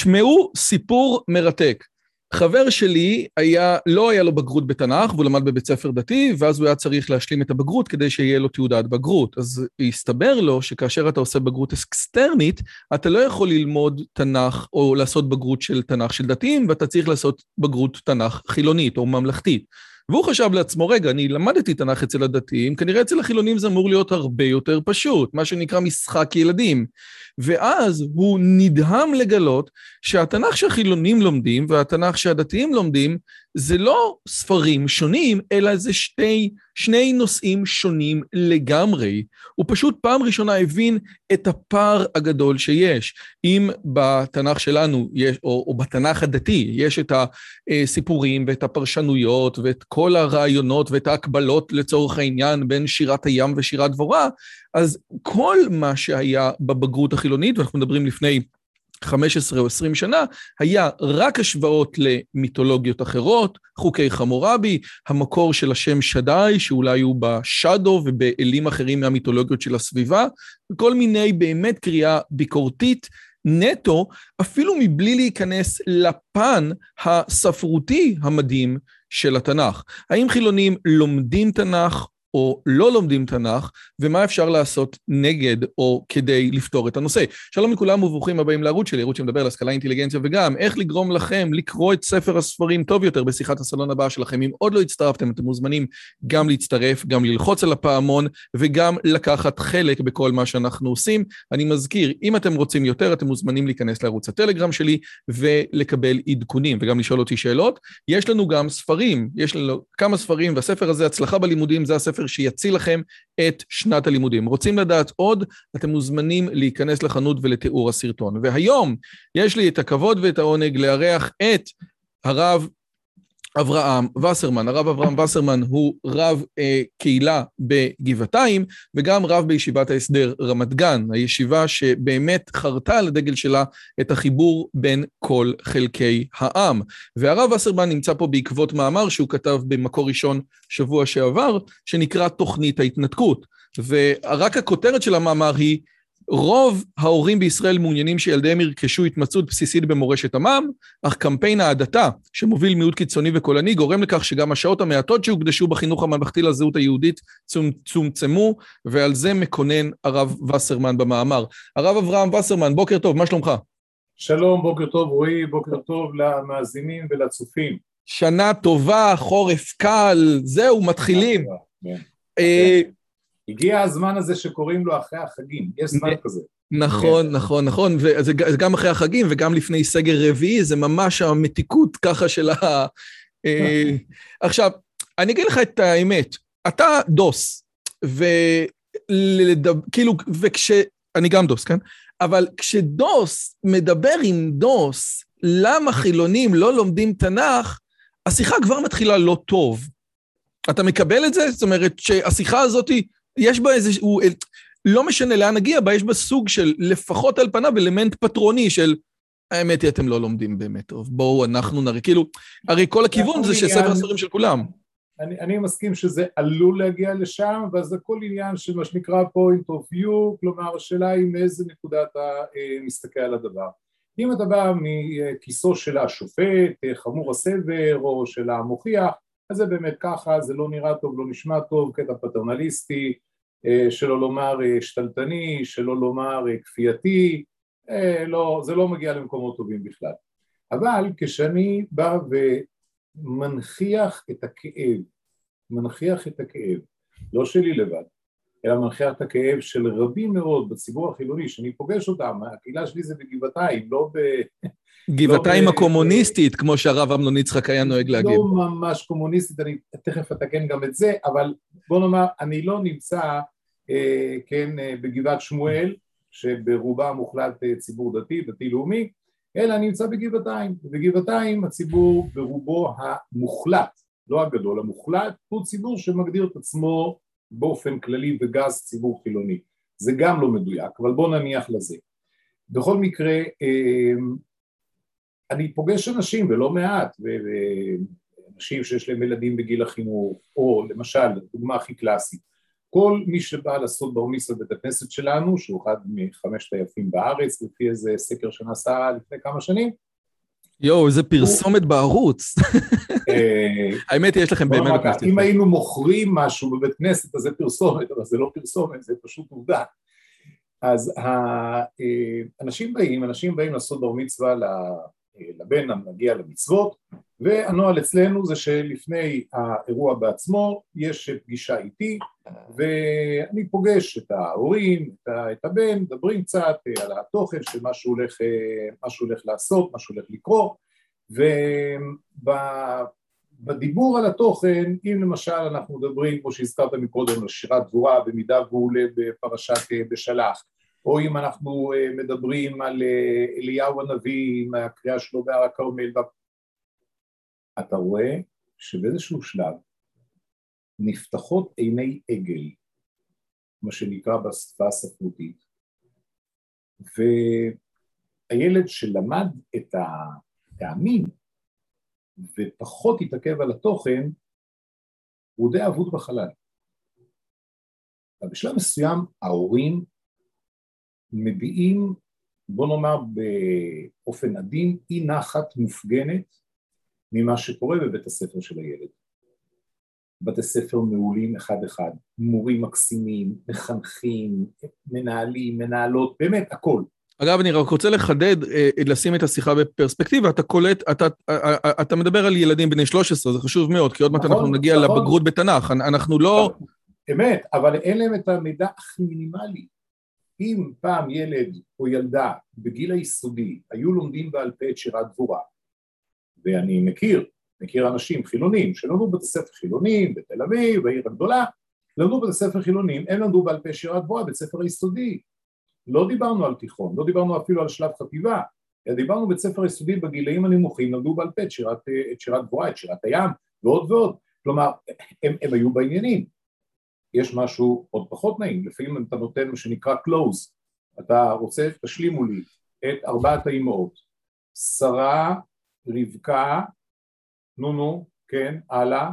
תשמעו סיפור מרתק. חבר שלי היה, לא היה לו בגרות בתנ"ך, והוא למד בבית ספר דתי, ואז הוא היה צריך להשלים את הבגרות כדי שיהיה לו תעודת בגרות. אז הסתבר לו שכאשר אתה עושה בגרות אקסטרנית, אתה לא יכול ללמוד תנ"ך או לעשות בגרות של תנ"ך של דתיים, ואתה צריך לעשות בגרות תנ"ך חילונית או ממלכתית. והוא חשב לעצמו, רגע, אני למדתי תנ"ך אצל הדתיים, כנראה אצל החילונים זה אמור להיות הרבה יותר פשוט, מה שנקרא משחק ילדים. ואז הוא נדהם לגלות שהתנ"ך שהחילונים לומדים והתנ"ך שהדתיים לומדים זה לא ספרים שונים, אלא זה שתי, שני נושאים שונים לגמרי. הוא פשוט פעם ראשונה הבין את הפער הגדול שיש. אם בתנ"ך שלנו, יש, או, או בתנ"ך הדתי, יש את הסיפורים ואת הפרשנויות ואת כל הרעיונות ואת ההקבלות לצורך העניין בין שירת הים ושירת דבורה, אז כל מה שהיה בבגרות החילונית, ואנחנו מדברים לפני 15 או 20 שנה, היה רק השוואות למיתולוגיות אחרות, חוקי חמורבי, המקור של השם שדי, שאולי הוא בשאדו ובאלים אחרים מהמיתולוגיות של הסביבה, וכל מיני באמת קריאה ביקורתית נטו, אפילו מבלי להיכנס לפן הספרותי המדהים של התנ"ך. האם חילונים לומדים תנ"ך או לא לומדים תנ"ך, ומה אפשר לעשות נגד או כדי לפתור את הנושא. שלום לכולם וברוכים הבאים לערוץ שלי, ערוץ שמדבר על השכלה, אינטליגנציה וגם איך לגרום לכם לקרוא את ספר הספרים טוב יותר בשיחת הסלון הבאה שלכם. אם עוד לא הצטרפתם, אתם מוזמנים גם להצטרף, גם ללחוץ על הפעמון וגם לקחת חלק בכל מה שאנחנו עושים. אני מזכיר, אם אתם רוצים יותר, אתם מוזמנים להיכנס לערוץ הטלגרם שלי ולקבל עדכונים וגם לשאול אותי שאלות. יש לנו גם ספרים, יש לנו כמה ספרים, והספר הזה, הצלחה בלימודים, זה הספר שיציל לכם את שנת הלימודים. רוצים לדעת עוד? אתם מוזמנים להיכנס לחנות ולתיאור הסרטון. והיום יש לי את הכבוד ואת העונג לארח את הרב אברהם וסרמן. הרב אברהם וסרמן הוא רב אה, קהילה בגבעתיים וגם רב בישיבת ההסדר רמת גן, הישיבה שבאמת חרתה על הדגל שלה את החיבור בין כל חלקי העם. והרב וסרמן נמצא פה בעקבות מאמר שהוא כתב במקור ראשון שבוע שעבר, שנקרא תוכנית ההתנתקות. ורק הכותרת של המאמר היא רוב ההורים בישראל מעוניינים שילדיהם ירכשו התמצאות בסיסית במורשת עמם, אך קמפיין ההדתה, שמוביל מיעוט קיצוני וקולני, גורם לכך שגם השעות המעטות שהוקדשו בחינוך הממלכתי לזהות היהודית צומצמו, ועל זה מקונן הרב וסרמן במאמר. הרב אברהם וסרמן, בוקר טוב, מה שלומך? שלום, בוקר טוב רועי, בוקר טוב למאזינים ולצופים. שנה טובה, חורף קל, זהו, מתחילים. הגיע הזמן הזה שקוראים לו אחרי החגים, יש זמן כזה. נכון, כן. נכון, נכון, וזה גם אחרי החגים וגם לפני סגר רביעי, זה ממש המתיקות ככה של ה... אה, עכשיו, אני אגיד לך את האמת, אתה דוס, וכאילו, וכש... אני גם דוס, כן? אבל כשדוס מדבר עם דוס, למה חילונים לא לומדים תנ"ך, השיחה כבר מתחילה לא טוב. אתה מקבל את זה? זאת אומרת שהשיחה הזאת יש בה איזה, הוא, לא משנה לאן נגיע בה, יש בה סוג של, לפחות על פניו, אלמנט פטרוני של, האמת היא, אתם לא לומדים באמת טוב, בואו אנחנו נראה, כאילו, הרי כל הכיוון זה שספר הספרים של כולם. אני, אני מסכים שזה עלול להגיע לשם, אבל זה כל עניין של מה שנקרא point of view, כלומר, השאלה היא מאיזה נקודה אתה אה, מסתכל על הדבר. אם אתה בא מכיסו של השופט, אה, חמור הסבר, או של המוכיח, אז זה באמת ככה, זה לא נראה טוב, לא נשמע טוב, קטע פטרנליסטי, אה, שלא לומר אה, שתלטני, שלא לומר אה, כפייתי, לא, זה לא מגיע למקומות טובים בכלל. אבל כשאני בא ומנכיח את הכאב, מנכיח את הכאב, לא שלי לבד, אלא מנכיח את הכאב של רבים מאוד בציבור החילוני שאני פוגש אותם, הקהילה שלי זה בגבעתיים, לא ב... גבעתיים לא הקומוניסטית, כמו שהרב אמנון יצחק היה נוהג להגיד. לא ממש קומוניסטית, אני תכף אתקן גם את זה, אבל בוא נאמר, אני לא נמצא כן, בגבעת שמואל, שברובה המוחלט ציבור דתי, דתי-לאומי, אלא נמצא בגבעתיים. בגבעתיים הציבור ברובו המוחלט, לא הגדול, המוחלט, הוא ציבור שמגדיר את עצמו באופן כללי וגס ציבור חילוני. זה גם לא מדויק, אבל בואו נניח לזה. בכל מקרה, אמ, אני פוגש אנשים, ולא מעט, אנשים שיש להם ילדים בגיל החינוך, או למשל, דוגמה הכי קלאסית, כל מי שבא לעשות בר מצווה בבית הכנסת שלנו, שהוא אחד מחמשת היפים בארץ, לפי איזה סקר שנעשה לפני כמה שנים, יואו, איזה פרסומת בערוץ. אה, האמת היא, יש לכם באמת... אם היינו מוכרים משהו בבית כנסת, אז זה פרסומת, אבל זה לא פרסומת, זה פשוט עובדה. אז האנשים באים, אנשים באים לעשות בר מצווה לבן המגיע למצוות, והנוהל אצלנו זה שלפני האירוע בעצמו יש פגישה איתי, ואני פוגש את ההורים, את הבן, מדברים קצת על התוכן של מה שהוא הולך, מה שהוא הולך לעשות, מה שהוא הולך לקרוא, ובדיבור על התוכן, אם למשל אנחנו מדברים, כמו שהזכרת מקודם, על שירת דבורה, במידה והוא עולה בפרשת בשלח, או אם אנחנו מדברים על אליהו הנביא, עם הקריאה שלו בהר הכרמל, אתה רואה שבאיזשהו שלב נפתחות עיני עגל, מה שנקרא בשפה הספרותית, והילד שלמד את הטעמים ופחות התעכב על התוכן, הוא די אבוד בחלל. אבל בשלב מסוים ההורים מביעים, בוא נאמר באופן עדין, אי נחת מופגנת ממה שקורה בבית הספר של הילד. בתי ספר מעולים אחד-אחד, מורים מקסימים, מחנכים, מנהלים, מנהלות, באמת הכל. אגב, אני רק רוצה לחדד, אה, לשים את השיחה בפרספקטיבה, אתה קולט, אתה, אה, אה, אתה מדבר על ילדים בני 13, זה חשוב מאוד, כי עוד מעט נכון, אנחנו נגיע נכון. לבגרות בתנ"ך, אנחנו לא... אמת, אבל אין להם את המידע הכי מינימלי. אם פעם ילד או ילדה בגיל היסודי היו לומדים בעל פה את שירת דבורה, ואני מכיר, מכיר אנשים חילונים שלמדו בבתי ספר חילונים בתל אביב, בעיר הגדולה, למדו בבתי ספר חילונים, הם למדו בעל פה שירת גבוהה בבית ספר היסודי. לא דיברנו על תיכון, לא דיברנו אפילו על שלב חטיבה, אלא דיברנו בבית ספר יסודי בגילאים הנמוכים, למדו בעל פה את שירת, גבוהה, את שירת הים ועוד ועוד. כלומר, הם, הם היו בעניינים. יש משהו עוד פחות נעים, לפעמים אתה נותן מה שנקרא close, אתה רוצה, תשלימו לי את ארבעת האימהות, שרה, רבקה, נו נו, כן, הלאה,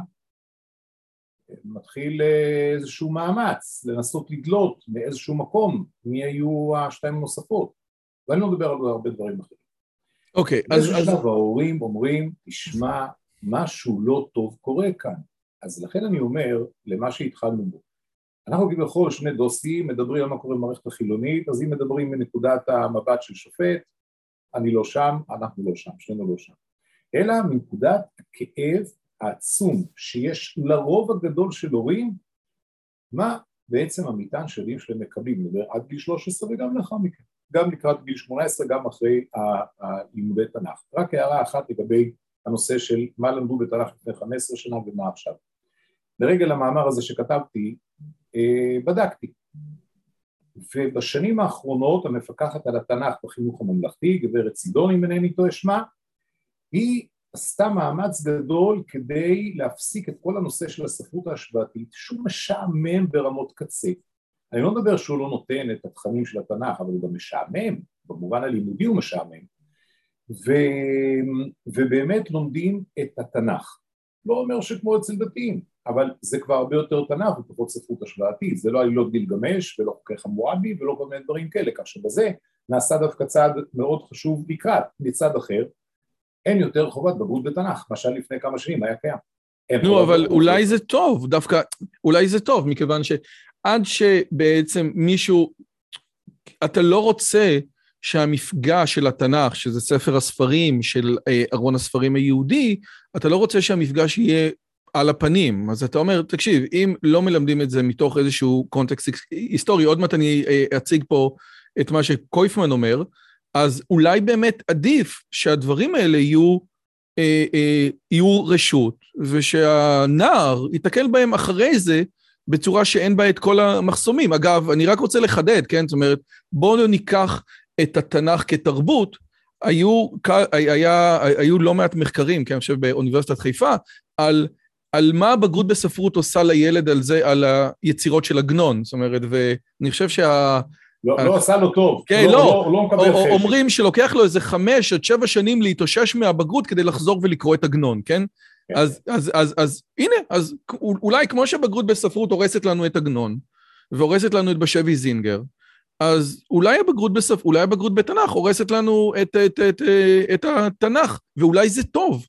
מתחיל אה, איזשהו מאמץ לנסות לדלות מאיזשהו מקום מי היו השתיים הנוספות, ואני לא מדבר על הרבה דברים אחרים. אוקיי, okay, אז... באיזשהו שלב ההורים אומרים, תשמע, משהו לא טוב קורה כאן. אז לכן אני אומר, למה שהתחלנו בו, אנחנו כביכול שני דוסים, מדברים על מה קורה במערכת החילונית, אז אם מדברים מנקודת המבט של שופט, אני לא שם, אנחנו לא שם, שנינו לא שם. אלא מנקודת הכאב העצום שיש לרוב הגדול של הורים, מה בעצם המטען שהילדים שלהם מקבלים, נדבר עד גיל 13 וגם לאחר מכן, גם לקראת גיל 18, גם אחרי הלימודי תנ"ך. רק הערה אחת לגבי הנושא של מה למדו בתנ"ך לפני 15 שנה ומה עכשיו. לרגל המאמר הזה שכתבתי, בדקתי. ובשנים האחרונות המפקחת על התנ"ך בחינוך הממלכתי, גברת צידון אם אינני טועה שמה, היא עשתה מאמץ גדול כדי להפסיק את כל הנושא של הספרות ההשוואתית שהוא משעמם ברמות קצה. אני לא מדבר שהוא לא נותן את התכנים של התנ"ך, אבל הוא גם משעמם, במובן הלימודי הוא משעמם. ו... ובאמת לומדים את התנ"ך. לא אומר שכמו אצל דתיים, אבל זה כבר הרבה יותר תנ"ך ופחות ספרות השוואתית, זה לא עלילות גילגמש ולא חוקי חמורבי ולא כל מיני דברים כאלה, כך שבזה נעשה דווקא צעד מאוד חשוב לקראת. מצד אחר, אין יותר חובת בגרות בתנ"ך, מה שהיה לפני כמה שנים היה קיים. נו, אבל אולי זה טוב, דווקא, אולי זה טוב, מכיוון שעד שבעצם מישהו, אתה לא רוצה שהמפגש של התנ"ך, שזה ספר הספרים של אה, ארון הספרים היהודי, אתה לא רוצה שהמפגש יהיה על הפנים. אז אתה אומר, תקשיב, אם לא מלמדים את זה מתוך איזשהו קונטקסט היסטורי, עוד מעט אני אה, אציג פה את מה שקויפמן אומר, אז אולי באמת עדיף שהדברים האלה יהיו, אה, אה, יהיו רשות, ושהנער ייתקל בהם אחרי זה, בצורה שאין בה את כל המחסומים. אגב, אני רק רוצה לחדד, כן? זאת אומרת, בואו ניקח את התנ"ך כתרבות, היו, היה, היו לא מעט מחקרים, כן, אני חושב באוניברסיטת חיפה, על, על מה הבגרות בספרות עושה לילד על זה, על היצירות של עגנון. זאת אומרת, ואני חושב שה... לא, לא עשה לו טוב. כן, לא, לא, לא מקבל חשק. אומרים שלוקח לו איזה חמש עד שבע שנים להתאושש מהבגרות כדי לחזור ולקרוא את עגנון, כן? כן. אז, אז, אז, אז הנה, אז אולי כמו שבגרות בספרות הורסת לנו את עגנון, והורסת לנו את בשבי זינגר, אז אולי הבגרות, בספ... אולי הבגרות בתנ"ך הורסת לנו את, את, את, את, את התנ"ך, ואולי זה טוב.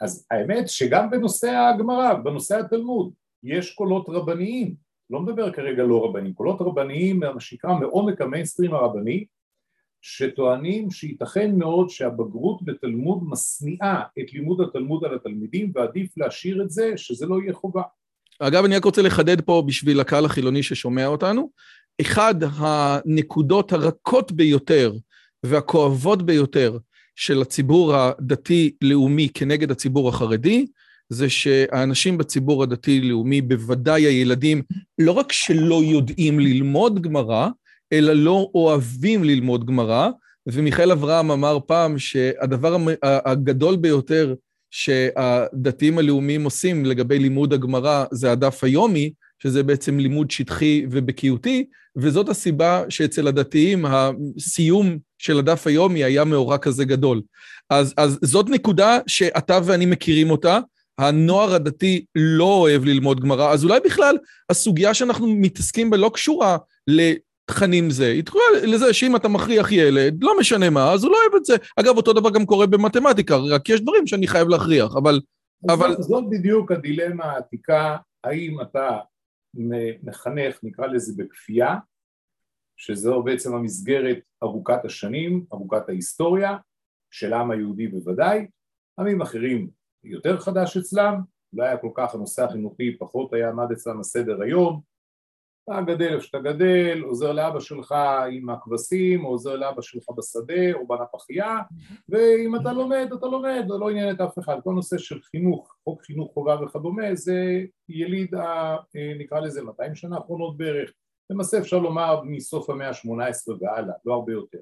אז האמת שגם בנושא הגמרא, בנושא התלמוד, יש קולות רבניים, לא מדבר כרגע לא רבנים, קולות רבניים, מה שנקרא מעומק המיינסטרים הרבני, שטוענים שייתכן מאוד שהבגרות בתלמוד משניאה את לימוד התלמוד על התלמידים ועדיף להשאיר את זה, שזה לא יהיה חובה. אגב, אני רק רוצה לחדד פה בשביל הקהל החילוני ששומע אותנו, אחד הנקודות הרכות ביותר והכואבות ביותר של הציבור הדתי-לאומי כנגד הציבור החרדי, זה שהאנשים בציבור הדתי-לאומי, בוודאי הילדים, לא רק שלא יודעים ללמוד גמרא, אלא לא אוהבים ללמוד גמרא, ומיכאל אברהם אמר פעם שהדבר הגדול ביותר שהדתיים הלאומיים עושים לגבי לימוד הגמרא זה הדף היומי, שזה בעצם לימוד שטחי ובקיאותי, וזאת הסיבה שאצל הדתיים הסיום של הדף היומי היה מאורע כזה גדול. אז, אז זאת נקודה שאתה ואני מכירים אותה, הנוער הדתי לא אוהב ללמוד גמרא, אז אולי בכלל הסוגיה שאנחנו מתעסקים בה לא קשורה לתכנים זה, היא תקורה לזה שאם אתה מכריח ילד, לא משנה מה, אז הוא לא אוהב את זה. אגב, אותו דבר גם קורה במתמטיקה, רק יש דברים שאני חייב להכריח, אבל... אבל... זאת בדיוק הדילמה העתיקה, האם אתה מחנך, נקרא לזה בכפייה, שזו בעצם המסגרת ארוכת השנים, ארוכת ההיסטוריה, של העם היהודי בוודאי, עמים אחרים יותר חדש אצלם, לא היה כל כך הנושא החינוכי, פחות היה עמד אצלם הסדר היום, אתה גדל איפה שאתה גדל, עוזר לאבא שלך עם הכבשים, או עוזר לאבא שלך בשדה, או בנפחייה, ואם אתה לומד, אתה לומד, זה לא עניין את אף אחד. כל נושא של חינוך, חוק חינוך חובה וכדומה, זה יליד, ה, אה, נקרא לזה 200 שנה האחרונות בערך. למעשה אפשר לומר מסוף המאה ה-18 והלאה, לא הרבה יותר.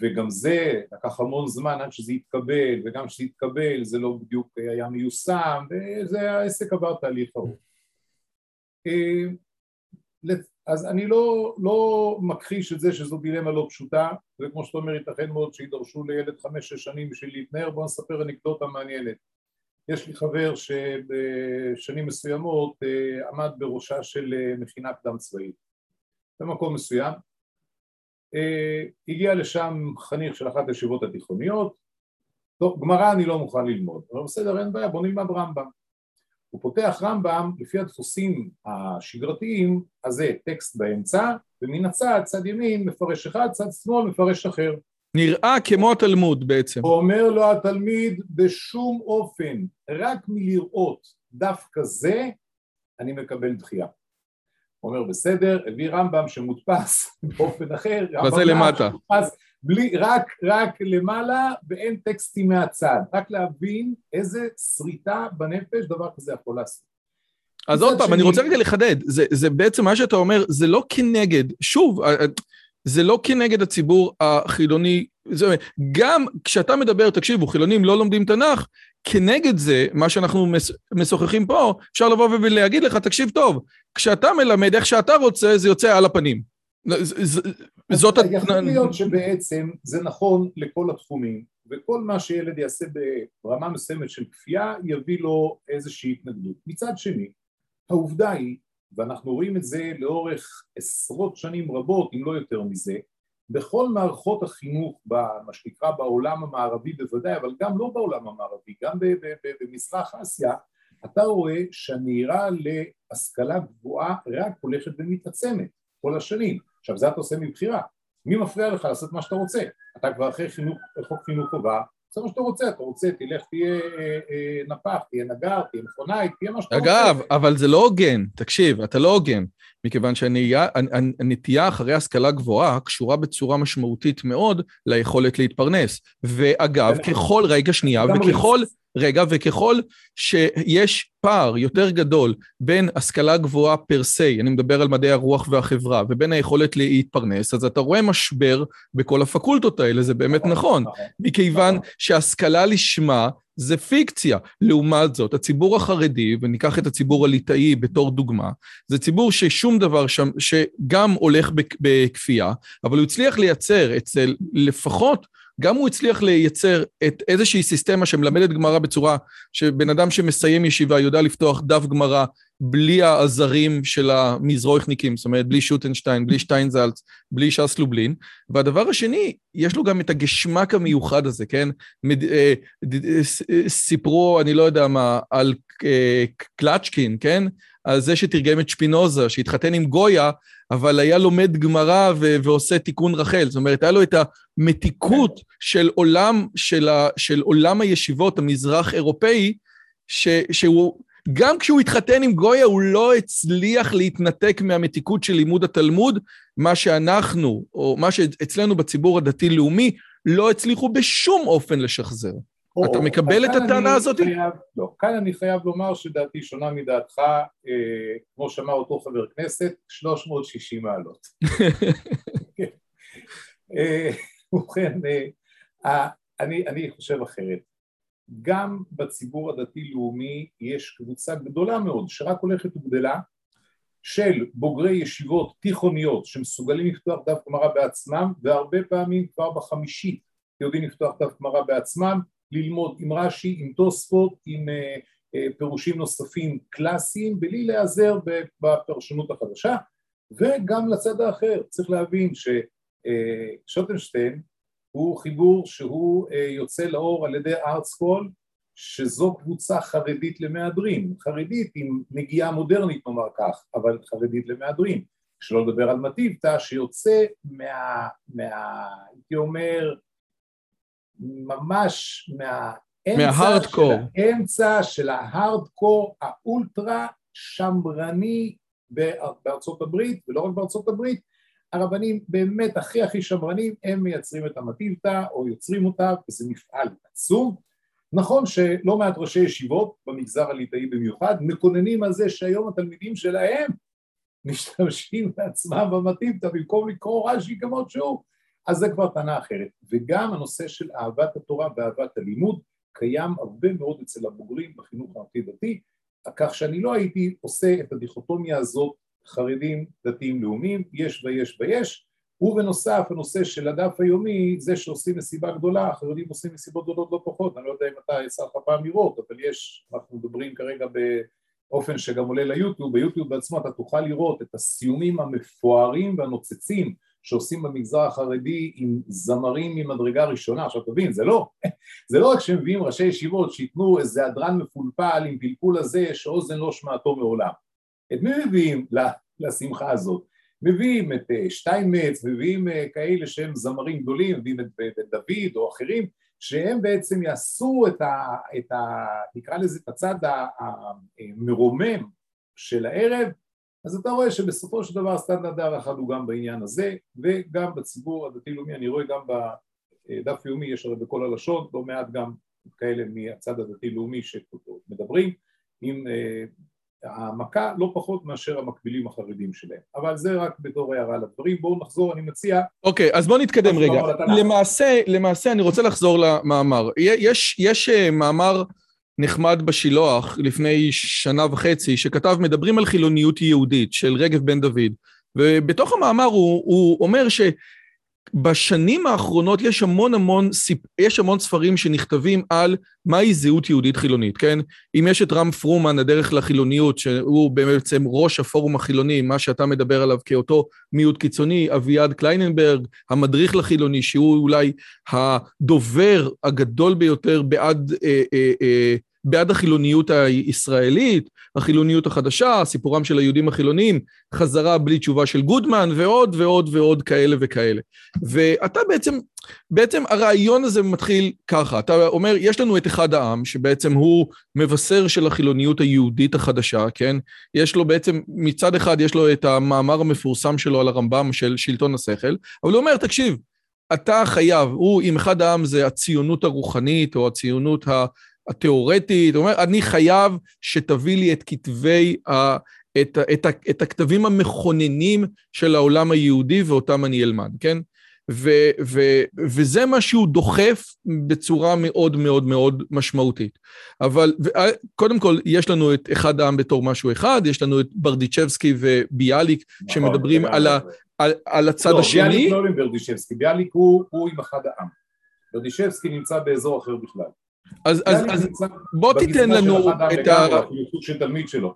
וגם זה לקח המון זמן עד שזה יתקבל, וגם כשזה יתקבל זה לא בדיוק היה מיושם, וזה העסק עבר תהליך ארוך. אז אני לא, לא מכחיש את זה שזו דילמה לא פשוטה, וכמו שאתה אומר, ייתכן מאוד שידרשו לילד חמש-שש שנים בשביל להתנער, בואו נספר אנקדוטה מעניינת. יש לי חבר שבשנים מסוימות אה, עמד בראשה של אה, מכינה קדם צבאית במקום מסוים, אה, הגיע לשם חניך של אחת הישיבות התיכוניות, טוב, גמרא אני לא מוכן ללמוד, אבל בסדר, אין בעיה, בוא נלמד רמב"ם. הוא פותח רמב"ם לפי הדפוסים השגרתיים, אז זה טקסט באמצע, ומן הצד, צד ימין מפרש אחד, צד שמאל מפרש אחר. נראה כמו התלמוד בעצם. הוא אומר לו התלמיד בשום אופן, רק מלראות דף כזה, אני מקבל דחייה. הוא אומר בסדר, הביא רמב"ם שמודפס באופן אחר, וזה למטה. שמודפס בלי, רק, רק למעלה ואין טקסטים מהצד, רק להבין איזה שריטה בנפש דבר כזה יכול לעשות. אז עוד פעם, שני... אני רוצה רגע לחדד, זה, זה בעצם מה שאתה אומר, זה לא כנגד, שוב, אה, אה, זה לא כנגד הציבור החילוני, זה, גם כשאתה מדבר, תקשיבו, חילונים לא לומדים תנ"ך, כנגד זה, מה שאנחנו משוחחים פה, אפשר לבוא ולהגיד לך, תקשיב טוב, כשאתה מלמד איך שאתה רוצה, זה יוצא על הפנים. זאת... יכול להיות שבעצם זה נכון לכל התחומים, וכל מה שילד יעשה ברמה מסוימת של כפייה יביא לו איזושהי התנגדות. מצד שני, העובדה היא, ואנחנו רואים את זה לאורך עשרות שנים רבות, אם לא יותר מזה, בכל מערכות החינוך, מה שנקרא בעולם המערבי בוודאי, אבל גם לא בעולם המערבי, גם במזרח אסיה, אתה רואה שהנהירה להשכלה גבוהה רק הולכת ומתעצמת כל השנים. עכשיו זה אתה עושה מבחירה, מי מפריע לך לעשות מה שאתה רוצה? אתה כבר אחרי חינוך, חוק חינוך חובה, זה מה שאתה רוצה, אתה רוצה, תלך, תהיה אה, אה, נפח, תהיה נגר, תהיה מכונאי, תהיה מה שאתה אגב, רוצה. אגב, אבל זה לא הוגן, תקשיב, אתה לא הוגן, מכיוון שהנטייה אחרי השכלה גבוהה קשורה בצורה משמעותית מאוד ליכולת להתפרנס. ואגב, ככל, רגע שנייה, וככל... רגע, וככל שיש פער יותר גדול בין השכלה גבוהה פר סי, אני מדבר על מדעי הרוח והחברה, ובין היכולת להתפרנס, אז אתה רואה משבר בכל הפקולטות האלה, זה באמת נכון, מכיוון שהשכלה לשמה זה פיקציה. לעומת זאת, הציבור החרדי, וניקח את הציבור הליטאי בתור דוגמה, זה ציבור ששום דבר שם, שגם הולך בכפייה, אבל הוא הצליח לייצר אצל לפחות גם הוא הצליח לייצר את איזושהי סיסטמה שמלמדת גמרא בצורה שבן אדם שמסיים ישיבה יודע לפתוח דף גמרא בלי העזרים של המזרוחניקים, זאת אומרת, בלי שוטנשטיין, בלי שטיינזלץ, בלי ש"ס לובלין. והדבר השני, יש לו גם את הגשמק המיוחד הזה, כן? אה, ד, אה, סיפרו, אני לא יודע מה, על אה, קלצ'קין, כן? על זה שתרגם את שפינוזה, שהתחתן עם גויה, אבל היה לומד גמרא ו- ועושה תיקון רחל. זאת אומרת, היה לו את המתיקות של עולם, של, ה- של עולם הישיבות המזרח אירופאי, ש- שהוא, גם כשהוא התחתן עם גויה, הוא לא הצליח להתנתק מהמתיקות של לימוד התלמוד, מה שאנחנו, או מה שאצלנו בציבור הדתי-לאומי, לא הצליחו בשום אופן לשחזר. או, אתה מקבל את הטענה הזאת? חייב, לא, כאן אני חייב לומר שדעתי שונה מדעתך, אה, כמו שאמר אותו חבר כנסת, 360 מעלות. אה, ובכן, אה, אני, אני חושב אחרת. גם בציבור הדתי-לאומי יש קבוצה גדולה מאוד שרק הולכת וגדלה של בוגרי ישיבות תיכוניות שמסוגלים לפתוח דף גמרא בעצמם והרבה פעמים כבר בחמישית יודעים לפתוח דף גמרא בעצמם ללמוד עם רש"י, עם תוספות, עם uh, uh, פירושים נוספים קלאסיים, בלי להיעזר בפרשנות החדשה, וגם לצד האחר, צריך להבין ששוטנשטיין uh, הוא חיבור שהוא uh, יוצא לאור על ידי ארטסקול, שזו קבוצה חרדית למהדרין, חרדית עם נגיעה מודרנית נאמר כך, אבל חרדית למהדרין, שלא לדבר על מטיבתא שיוצא מה, מה הייתי אומר, ממש מהאמצע של האמצע של ההארדקור האולטרה שמרני בארצות הברית, ולא רק בארצות הברית, הרבנים באמת הכי הכי שמרנים, הם מייצרים את המטיבתא או יוצרים אותה, וזה מפעל עצום. נכון שלא מעט ראשי ישיבות, במגזר הליטאי במיוחד, מקוננים על זה שהיום התלמידים שלהם משתמשים בעצמם במטיבתא במקום לקרוא רש"י כמות שהוא, אז זה כבר טענה אחרת. וגם הנושא של אהבת התורה ואהבת הלימוד קיים הרבה מאוד אצל הבוגרים בחינוך הממלכתי-דתי, כך שאני לא הייתי עושה את הדיכוטומיה הזאת חרדים, דתיים, לאומיים, יש ויש ויש, ובנוסף הנושא של הדף היומי, זה שעושים מסיבה גדולה, החרדים עושים מסיבות גדולות לא פחות, אני לא יודע אם אתה יצא לך פעם לראות, אבל יש, אנחנו מדברים כרגע באופן שגם עולה ליוטיוב, ביוטיוב בעצמו אתה תוכל לראות את הסיומים המפוארים והנוצצים שעושים במגזר החרדי עם זמרים ממדרגה ראשונה. עכשיו תבין, זה לא, זה לא רק שמביאים ראשי ישיבות שייתנו איזה הדרן מפולפל עם פלפול הזה שאוזן לא שמעתו מעולם. את מי מביאים לשמחה הזאת? מביאים את אה, שטיינמץ, מביאים אה, כאלה שהם זמרים גדולים, מביאים את בן דוד או אחרים, שהם בעצם יעשו את ה... את ה נקרא לזה את הצד המרומם של הערב, אז אתה רואה שבסופו של דבר סטנדרט די אחד הוא גם בעניין הזה וגם בציבור הדתי-לאומי, אני רואה גם בדף יומי יש הרי בכל הלשון, לא מעט גם כאלה מהצד הדתי-לאומי שמדברים עם העמקה לא פחות מאשר המקבילים החרדים שלהם. אבל זה רק בתור הערה לדברים. בואו נחזור, אני מציע... אוקיי, okay, אז בואו נתקדם רגע. למעשה, למעשה אני רוצה לחזור למאמר. יש, יש אה, מאמר נחמד בשילוח לפני שנה וחצי, שכתב מדברים על חילוניות יהודית של רגב בן דוד, ובתוך המאמר הוא, הוא אומר שבשנים האחרונות יש המון המון, יש המון ספרים שנכתבים על מהי זהות יהודית חילונית, כן? אם יש את רם פרומן, הדרך לחילוניות, שהוא בעצם ראש הפורום החילוני, מה שאתה מדבר עליו כאותו מיעוט קיצוני, אביעד קלייננברג, המדריך לחילוני, שהוא אולי הדובר הגדול ביותר בעד... אה, אה, אה, בעד החילוניות הישראלית, החילוניות החדשה, סיפורם של היהודים החילונים, חזרה בלי תשובה של גודמן, ועוד ועוד ועוד כאלה וכאלה. ואתה בעצם, בעצם הרעיון הזה מתחיל ככה, אתה אומר, יש לנו את אחד העם, שבעצם הוא מבשר של החילוניות היהודית החדשה, כן? יש לו בעצם, מצד אחד יש לו את המאמר המפורסם שלו על הרמב"ם של שלטון השכל, אבל הוא אומר, תקשיב, אתה חייב, הוא עם אחד העם זה הציונות הרוחנית או הציונות התיאורטית, הוא אומר, אני חייב שתביא לי את כתבי, ה, את, את, את הכתבים המכוננים של העולם היהודי ואותם אני אלמד, כן? ו, ו, וזה מה שהוא דוחף בצורה מאוד מאוד מאוד משמעותית. אבל ו, קודם כל, יש לנו את אחד העם בתור משהו אחד, יש לנו את ברדיצ'בסקי וביאליק, נכון, שמדברים על, ה, על, על הצד לא, השני. ביאליק לא עם ברדיצ'בסקי, ביאליק הוא, הוא עם אחד העם. ברדיצ'בסקי נמצא באזור אחר בכלל. אז, אז, אז בוא תיתן לנו את ה... של תלמיד שלו.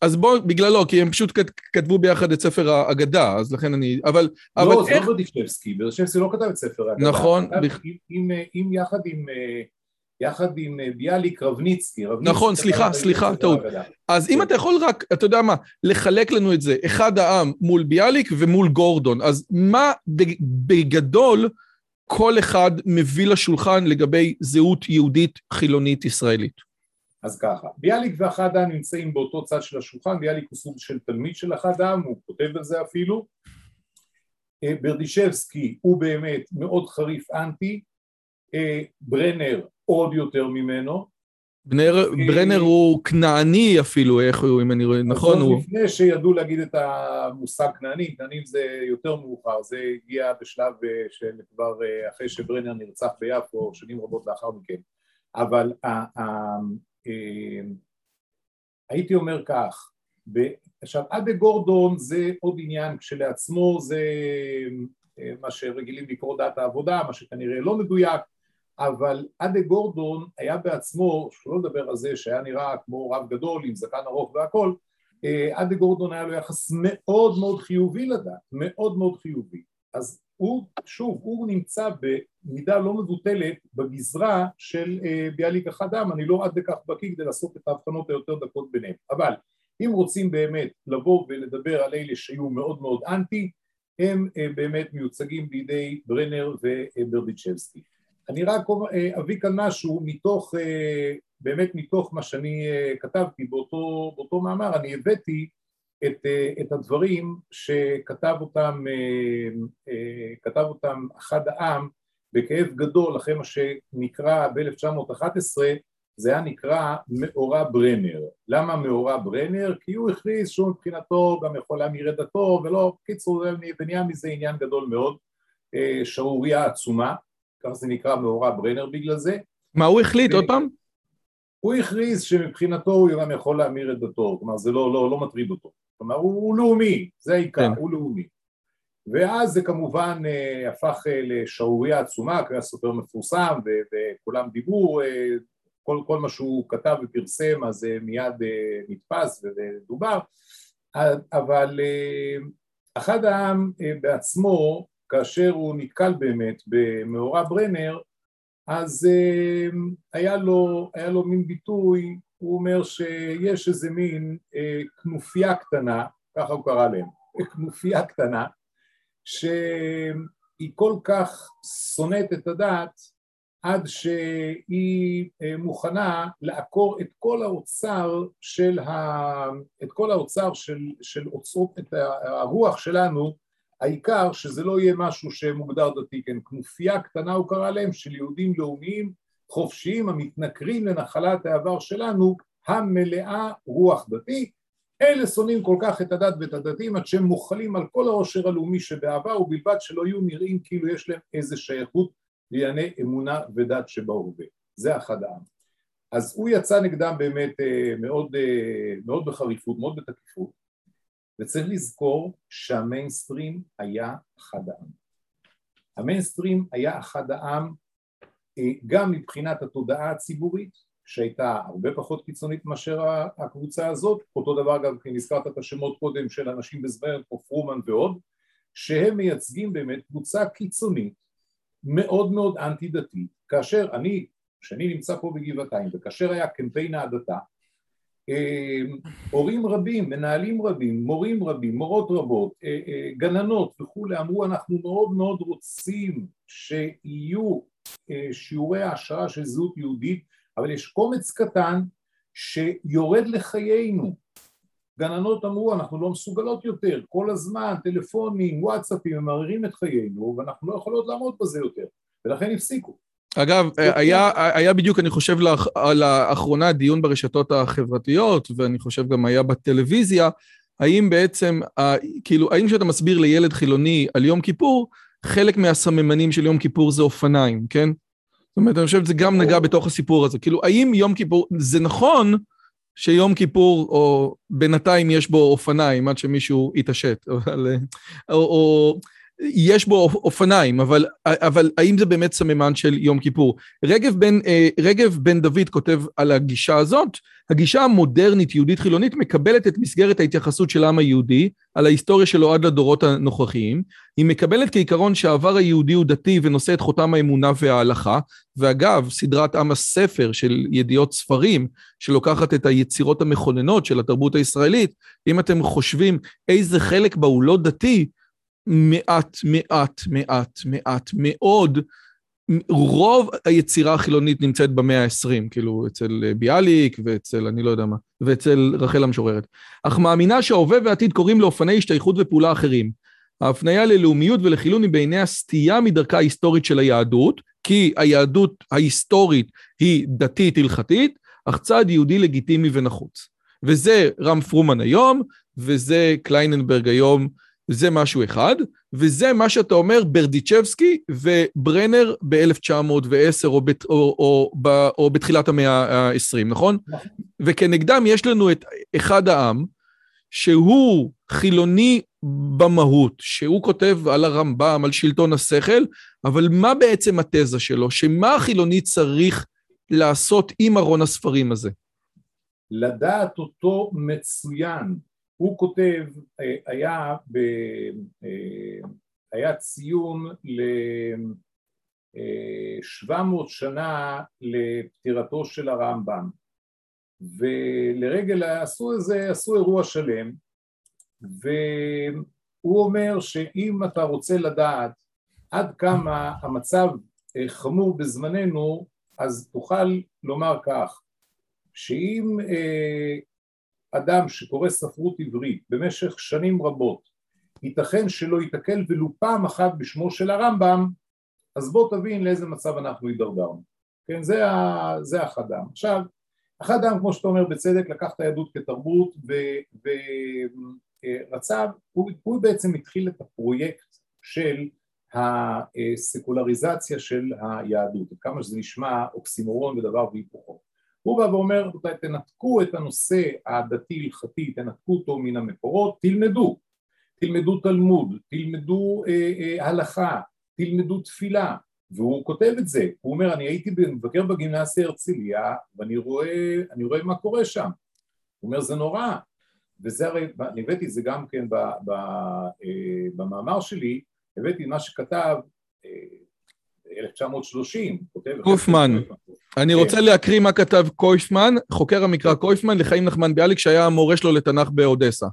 אז בוא, בגללו, כי הם פשוט כתבו ביחד את ספר האגדה, אז לכן אני, אבל... לא, אבל זה לא ברדיצ'בסקי, ברדיצ'בסקי לא כתב את ספר האגדה. נכון. בכ... עם, עם, עם, יחד עם... יחד עם ביאליק רבניצקי. רבניצקי נכון, סליחה, סליחה, טעות. אז אם אתה יכול רק, אתה יודע מה, לחלק לנו את זה, אחד העם מול ביאליק ומול גורדון, אז מה בגדול כל אחד מביא לשולחן לגבי זהות יהודית חילונית ישראלית? אז ככה, ביאליק ואחד העם נמצאים באותו צד של השולחן, ביאליק הוא סוג של תלמיד של אחד העם, הוא כותב על זה אפילו. ברדישבסקי הוא באמת מאוד חריף אנטי, ברנר עוד יותר ממנו. בנר, ברנר הוא כנעני אפילו, איך הוא, אם אני רואה, נכון? הוא... לפני שידעו להגיד את המושג כנעני, כנענים זה יותר מאוחר, זה הגיע בשלב של כבר אחרי שברנר נרצח ביפו, שנים רבות לאחר מכן. אבל הייתי אומר כך, עכשיו אדה גורדון זה עוד עניין כשלעצמו, זה מה שרגילים לקרוא דת העבודה, מה שכנראה לא מדויק, אבל אדה גורדון היה בעצמו, שלא לדבר על זה שהיה נראה כמו רב גדול עם זקן ארוך והכל, אדה גורדון היה לו יחס מאוד מאוד חיובי לדת, מאוד מאוד חיובי. אז הוא, שוב, הוא נמצא במידה לא מבוטלת בגזרה של ביאליק החדם, אני לא עד לכך בקיא כדי לעשות את ההבחנות היותר דקות ביניהם, אבל אם רוצים באמת לבוא ולדבר על אלה שהיו מאוד מאוד אנטי, הם באמת מיוצגים בידי ברנר וברדיצ'בסקי. אני רק אביא כאן משהו מתוך, באמת מתוך מה שאני כתבתי באותו, באותו מאמר, אני הבאתי את, את הדברים שכתב אותם, כתב אותם אחד העם בכאב גדול אחרי מה שנקרא ב-1911 זה היה נקרא מאורע ברנר. למה מאורע ברנר? כי הוא הכריז שהוא מבחינתו גם יכול להמיר את דתו ולא, קיצור זה נהיה מזה עניין גדול מאוד, שערורייה עצומה, כך זה נקרא מאורע ברנר בגלל זה. מה הוא החליט עוד פעם? הוא הכריז שמבחינתו הוא גם יכול להמיר את דתו, כלומר זה לא, לא, לא מטריד אותו. כלומר הוא, הוא לאומי, זה העיקר, כן. הוא לאומי. ואז זה כמובן uh, הפך uh, לשערורייה עצומה, כי היה סופר מפורסם וכולם דיברו, uh, כל, כל מה שהוא כתב ופרסם אז uh, מיד uh, נתפס ודובר, אבל uh, אחד העם uh, בעצמו, כאשר הוא נתקל באמת במאורע ברנר, אז uh, היה, לו, היה לו מין ביטוי הוא אומר שיש איזה מין אה, כנופיה קטנה, ככה הוא קרא להם, כנופיה קטנה, שהיא כל כך שונאת את הדת עד שהיא אה, מוכנה לעקור את כל האוצר של, ה... את כל האוצר של, של אוצרות, את הרוח שלנו, העיקר שזה לא יהיה משהו שמוגדר דתי, כן, כנופיה קטנה הוא קרא להם, של יהודים לאומיים חופשיים המתנכרים לנחלת העבר שלנו המלאה רוח דתי אלה שונאים כל כך את הדת ואת הדתיים עד שהם מוחלים על כל העושר הלאומי שבעבר ובלבד שלא יהיו נראים כאילו יש להם איזה שייכות לענייני אמונה ודת שבהווה. זה אחד העם. אז הוא יצא נגדם באמת אה, מאוד, אה, מאוד בחריפות, מאוד בתקיפות וצריך לזכור שהמיינסטרים היה אחד העם. המיינסטרים היה אחד העם גם מבחינת התודעה הציבורית שהייתה הרבה פחות קיצונית מאשר הקבוצה הזאת, אותו דבר גם כי נזכרת את השמות קודם של אנשים בזמן כמו פרומן ועוד, שהם מייצגים באמת קבוצה קיצונית מאוד מאוד אנטי דתית, כאשר אני, שאני נמצא פה בגבעתיים וכאשר היה קמפיין ההדתה הורים רבים, מנהלים רבים, מורים רבים, מורות רבות, גננות וכולי אמרו אנחנו מאוד מאוד רוצים שיהיו שיעורי העשרה של זהות יהודית, אבל יש קומץ קטן שיורד לחיינו. גננות אמרו, אנחנו לא מסוגלות יותר, כל הזמן, טלפונים, וואטסאפים, הם מערערים את חיינו, ואנחנו לא יכולות לעמוד בזה יותר, ולכן הפסיקו. אגב, היה, היה בדיוק, אני חושב, לאח, לאחרונה דיון ברשתות החברתיות, ואני חושב גם היה בטלוויזיה, האם בעצם, כאילו, האם כשאתה מסביר לילד חילוני על יום כיפור, חלק מהסממנים של יום כיפור זה אופניים, כן? זאת אומרת, אני חושב שזה גם נגע בתוך הסיפור הזה. כאילו, האם יום כיפור, זה נכון שיום כיפור, או בינתיים יש בו אופניים עד שמישהו יתעשת, אבל... או, או יש בו אופניים, אבל, אבל האם זה באמת סממן של יום כיפור? רגב בן, אה, רגב בן דוד כותב על הגישה הזאת, הגישה המודרנית, יהודית חילונית, מקבלת את מסגרת ההתייחסות של העם היהודי, על ההיסטוריה שלו עד לדורות הנוכחיים. היא מקבלת כעיקרון שהעבר היהודי הוא דתי ונושא את חותם האמונה וההלכה, ואגב, סדרת עם הספר של ידיעות ספרים, שלוקחת את היצירות המכוננות של התרבות הישראלית, אם אתם חושבים איזה חלק בה הוא לא דתי, מעט, מעט, מעט, מעט מאוד. רוב היצירה החילונית נמצאת במאה ה-20, כאילו אצל ביאליק ואצל אני לא יודע מה, ואצל רחל המשוררת. אך מאמינה שההווה והעתיד קוראים לאופני השתייכות ופעולה אחרים. ההפניה ללאומיות ולחילון היא בעיני הסטייה מדרכה ההיסטורית של היהדות, כי היהדות ההיסטורית היא דתית הלכתית, אך צעד יהודי לגיטימי ונחוץ. וזה רם פרומן היום, וזה קלייננברג היום, זה משהו אחד, וזה מה שאתה אומר ברדיצ'בסקי וברנר ב-1910 או, בת, או, או, או, או בתחילת המאה ה-20, נכון? וכנגדם יש לנו את אחד העם, שהוא חילוני במהות, שהוא כותב על הרמב"ם, על שלטון השכל, אבל מה בעצם התזה שלו? שמה החילוני צריך לעשות עם ארון הספרים הזה? לדעת אותו מצוין, הוא כותב, אה, היה, ב, אה, היה ציון ל-700 אה, שנה לפטירתו של הרמב"ם. ולרגל עשו איזה, עשו אירוע שלם והוא אומר שאם אתה רוצה לדעת עד כמה המצב חמור בזמננו אז תוכל לומר כך שאם אדם שקורא ספרות עברית במשך שנים רבות ייתכן שלא ייתקל ולו פעם אחת בשמו של הרמב"ם אז בוא תבין לאיזה מצב אנחנו הידרדרנו כן זה, ה, זה החדם עכשיו החדם כמו שאתה אומר בצדק לקח את היהדות כתרבות ורצה הוא, הוא בעצם התחיל את הפרויקט של הסקולריזציה של היהדות כמה שזה נשמע אוקסימורון ודבר והיפוכו הוא בא ואומר, תנתקו את הנושא הדתי-הלכתי, תנתקו אותו מן המקורות, תלמדו, תלמדו תלמוד, תלמדו אה, אה, הלכה, תלמדו תפילה, והוא כותב את זה, הוא אומר, אני הייתי מבקר בגימנסיה הרצליה, ואני רואה, רואה מה קורה שם, הוא אומר, זה נורא, וזה הרי, אני הבאתי את זה גם כן ב, ב, אה, במאמר שלי, הבאתי מה שכתב אה, 1930, כותב... קופמן. אני כן. רוצה להקריא מה כתב קויפמן, חוקר המקרא קויפמן, לחיים נחמן ביאליק, שהיה המורה שלו לתנ"ך באודסה.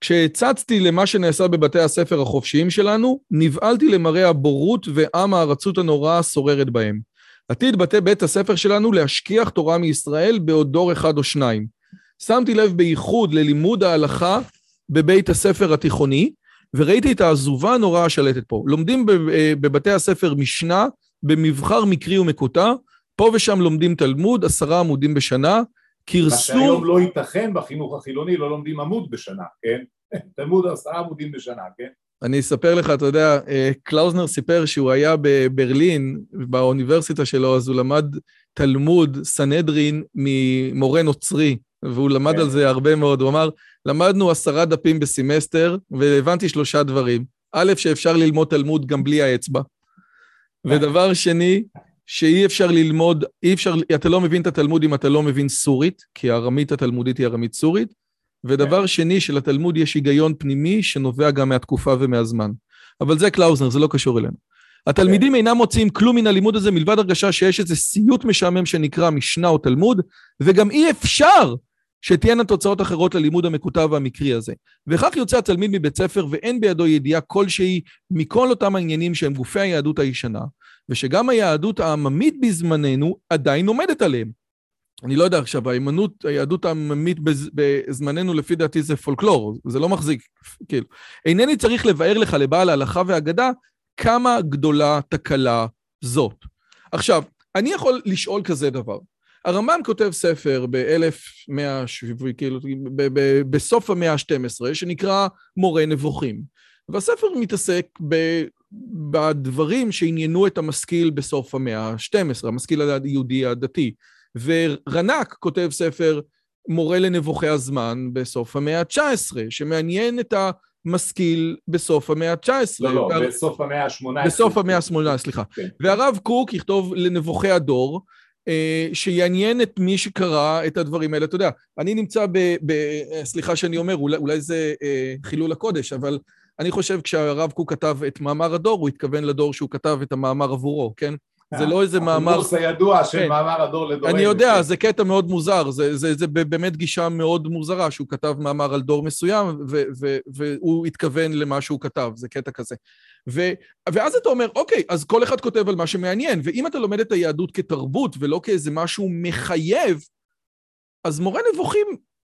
כשהצצתי למה שנעשה בבתי הספר החופשיים שלנו, נבהלתי למראה הבורות ועם הארצות הנוראה השוררת בהם. עתיד בתי בית הספר שלנו להשכיח תורה מישראל בעוד דור אחד או שניים. שמתי לב בייחוד ללימוד ההלכה בבית הספר התיכוני, וראיתי את העזובה הנוראה השלטת פה. לומדים אה, בבתי הספר משנה במבחר מקרי ומקוטע, פה ושם לומדים תלמוד, עשרה עמודים בשנה, כרסום... מה שהיום לא ייתכן בחינוך החילוני, לא לומדים עמוד בשנה, כן? תלמוד עשרה עמודים בשנה, כן? אני אספר לך, אתה יודע, אה, קלאוזנר סיפר שהוא היה בברלין, באוניברסיטה שלו, אז הוא למד תלמוד סנהדרין ממורה נוצרי, והוא למד כן. על זה הרבה מאוד. הוא אמר, למדנו עשרה דפים בסמסטר, והבנתי שלושה דברים. א', שאפשר ללמוד תלמוד גם בלי האצבע. ודבר שני, שאי אפשר ללמוד, אי אפשר, אתה לא מבין את התלמוד אם אתה לא מבין סורית, כי הארמית התלמודית היא ארמית סורית. ודבר כן. שני, שלתלמוד יש היגיון פנימי שנובע גם מהתקופה ומהזמן. אבל זה קלאוזנר, זה לא קשור אלינו. התלמידים כן. אינם מוצאים כלום מן הלימוד הזה מלבד הרגשה שיש איזה סיוט משעמם שנקרא משנה או תלמוד, וגם אי אפשר שתהיינה תוצאות אחרות ללימוד המקוטב והמקרי הזה. וכך יוצא התלמיד מבית ספר ואין בידו ידיעה כלשהי מכל אותם העניינים שהם גופי היהדות הישנה, ושגם היהדות העממית בזמננו עדיין עומדת עליהם. אני לא יודע עכשיו, הימנות, היהדות העממית בז, בזמננו לפי דעתי זה פולקלור, זה לא מחזיק, כאילו. אינני צריך לבאר לך לבעל ההלכה והאגדה כמה גדולה תקלה זאת. עכשיו, אני יכול לשאול כזה דבר. הרמב"ם כותב ספר ב-1100, כאילו, בסוף המאה ה-12, שנקרא מורה נבוכים. והספר מתעסק ב... בדברים שעניינו את המשכיל בסוף המאה ה-12, המשכיל היהודי הדתי. ורנק כותב ספר מורה לנבוכי הזמן בסוף המאה ה-19, שמעניין את המשכיל בסוף המאה ה-19. לא, לא, והר... בסוף המאה ה-18. בסוף המאה ה-18, סליחה. כן. והרב קוק יכתוב לנבוכי הדור, אה, שיעניין את מי שקרא את הדברים האלה. אתה יודע, אני נמצא ב... ב סליחה שאני אומר, אולי, אולי זה אה, חילול הקודש, אבל אני חושב כשהרב קוק כתב את מאמר הדור, הוא התכוון לדור שהוא כתב את המאמר עבורו, כן? זה לא איזה מאמר... הקורס הידוע של כן. מאמר הדור לדורנו. אני יודע, זה קטע מאוד מוזר, זה, זה, זה באמת גישה מאוד מוזרה, שהוא כתב מאמר על דור מסוים, ו, ו, והוא התכוון למה שהוא כתב, זה קטע כזה. ו, ואז אתה אומר, אוקיי, אז כל אחד כותב על מה שמעניין, ואם אתה לומד את היהדות כתרבות ולא כאיזה משהו מחייב, אז מורה נבוכים,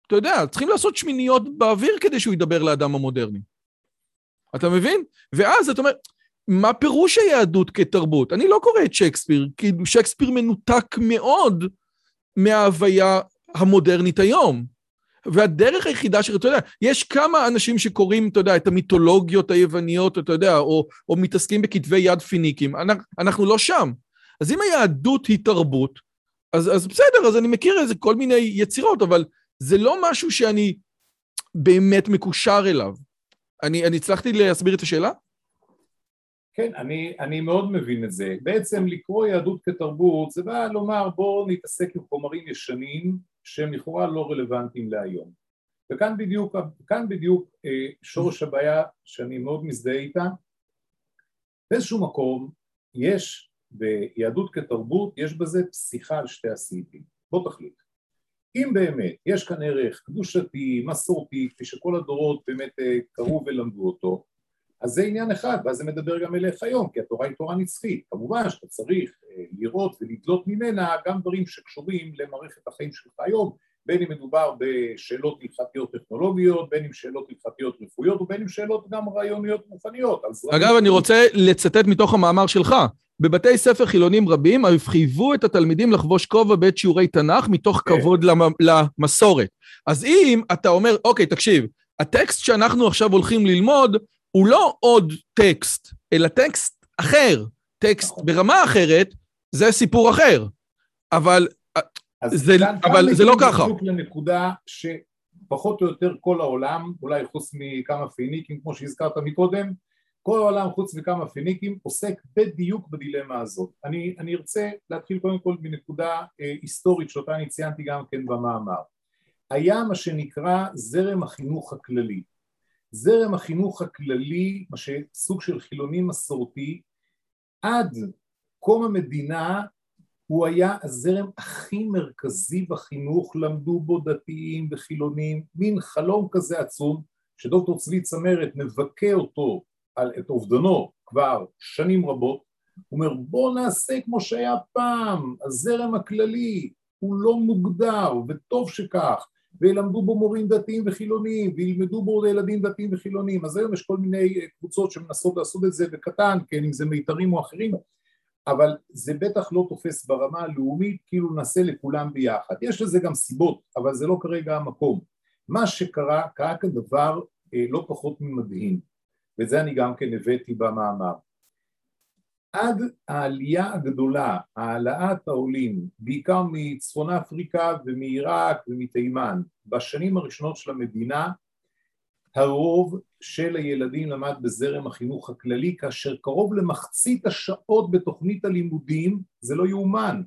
אתה יודע, צריכים לעשות שמיניות באוויר כדי שהוא ידבר לאדם המודרני. אתה מבין? ואז אתה אומר, מה פירוש היהדות כתרבות? אני לא קורא את שייקספיר, כי שייקספיר מנותק מאוד מההוויה המודרנית היום. והדרך היחידה ש... אתה יודע, יש כמה אנשים שקוראים, אתה יודע, את המיתולוגיות היווניות, אתה יודע, או, או מתעסקים בכתבי יד פיניקים. אנחנו לא שם. אז אם היהדות היא תרבות, אז, אז בסדר, אז אני מכיר איזה כל מיני יצירות, אבל זה לא משהו שאני באמת מקושר אליו. אני, הצלחתי להסביר את השאלה? כן, אני, אני מאוד מבין את זה. בעצם לקרוא יהדות כתרבות זה בא לומר בואו נתעסק עם חומרים ישנים שהם לכאורה לא רלוונטיים להיום. וכאן בדיוק, כאן בדיוק אה, שורש הבעיה שאני מאוד מזדהה איתה. באיזשהו מקום יש ביהדות כתרבות, יש בזה פסיכה על שתי הסעיפים. בוא תחליט. אם באמת יש כאן ערך קדושתי, מסורתי, כפי שכל הדורות באמת אה, קראו ולמדו אותו, אז זה עניין אחד, ואז זה מדבר גם אליך היום, כי התורה היא תורה נצחית. כמובן שאתה צריך אה, לראות ולדלות ממנה גם דברים שקשורים למערכת החיים שלך היום, בין אם מדובר בשאלות הלכתיות טכנולוגיות, בין אם שאלות הלכתיות רפואיות, ובין אם שאלות גם רעיוניות מוכניות. אגב, אני רוצה לצטט מתוך המאמר שלך. בבתי ספר חילונים רבים אף חייבו את התלמידים לחבוש כובע בעת שיעורי תנ"ך מתוך כן. כבוד למסורת. אז אם אתה אומר, אוקיי, תקשיב, הטקסט שאנחנו עכשיו הולכים ללמוד הוא לא עוד טקסט, אלא טקסט אחר, טקסט נכון. ברמה אחרת, זה סיפור אחר. אבל זה, אבל זה לא ככה. בדיוק לנקודה שפחות או יותר כל העולם, אולי חוץ מכמה פיניקים כמו שהזכרת מקודם, כל העולם חוץ מכמה פיניקים עוסק בדיוק בדילמה הזאת. אני, אני ארצה להתחיל קודם כל מנקודה אה, היסטורית שאותה אני ציינתי גם כן במאמר. היה מה שנקרא זרם החינוך הכללי. זרם החינוך הכללי, מה שסוג של חילוני מסורתי, עד קום המדינה הוא היה הזרם הכי מרכזי בחינוך, למדו בו דתיים וחילונים, מין חלום כזה עצום, שדוקטור צבי צמרת מבכה אותו, על, את אובדנו כבר שנים רבות, הוא אומר בוא נעשה כמו שהיה פעם, הזרם הכללי הוא לא מוגדר וטוב שכך, וילמדו בו מורים דתיים וחילונים, וילמדו בו ילדים דתיים וחילונים, אז היום יש כל מיני קבוצות שמנסות לעשות את זה בקטן, כן, אם זה מיתרים או אחרים, אבל זה בטח לא תופס ברמה הלאומית, כאילו נעשה לכולם ביחד. יש לזה גם סיבות, אבל זה לא כרגע המקום. מה שקרה, קרה כאן דבר אה, לא פחות ממדהים, ואת זה אני גם כן הבאתי במאמר. עד העלייה הגדולה, העלאת העולים, בעיקר מצפון אפריקה ומעיראק ומתימן, בשנים הראשונות של המדינה, הרוב של הילדים למד בזרם החינוך הכללי, כאשר קרוב למחצית השעות בתוכנית הלימודים, זה לא יאומן,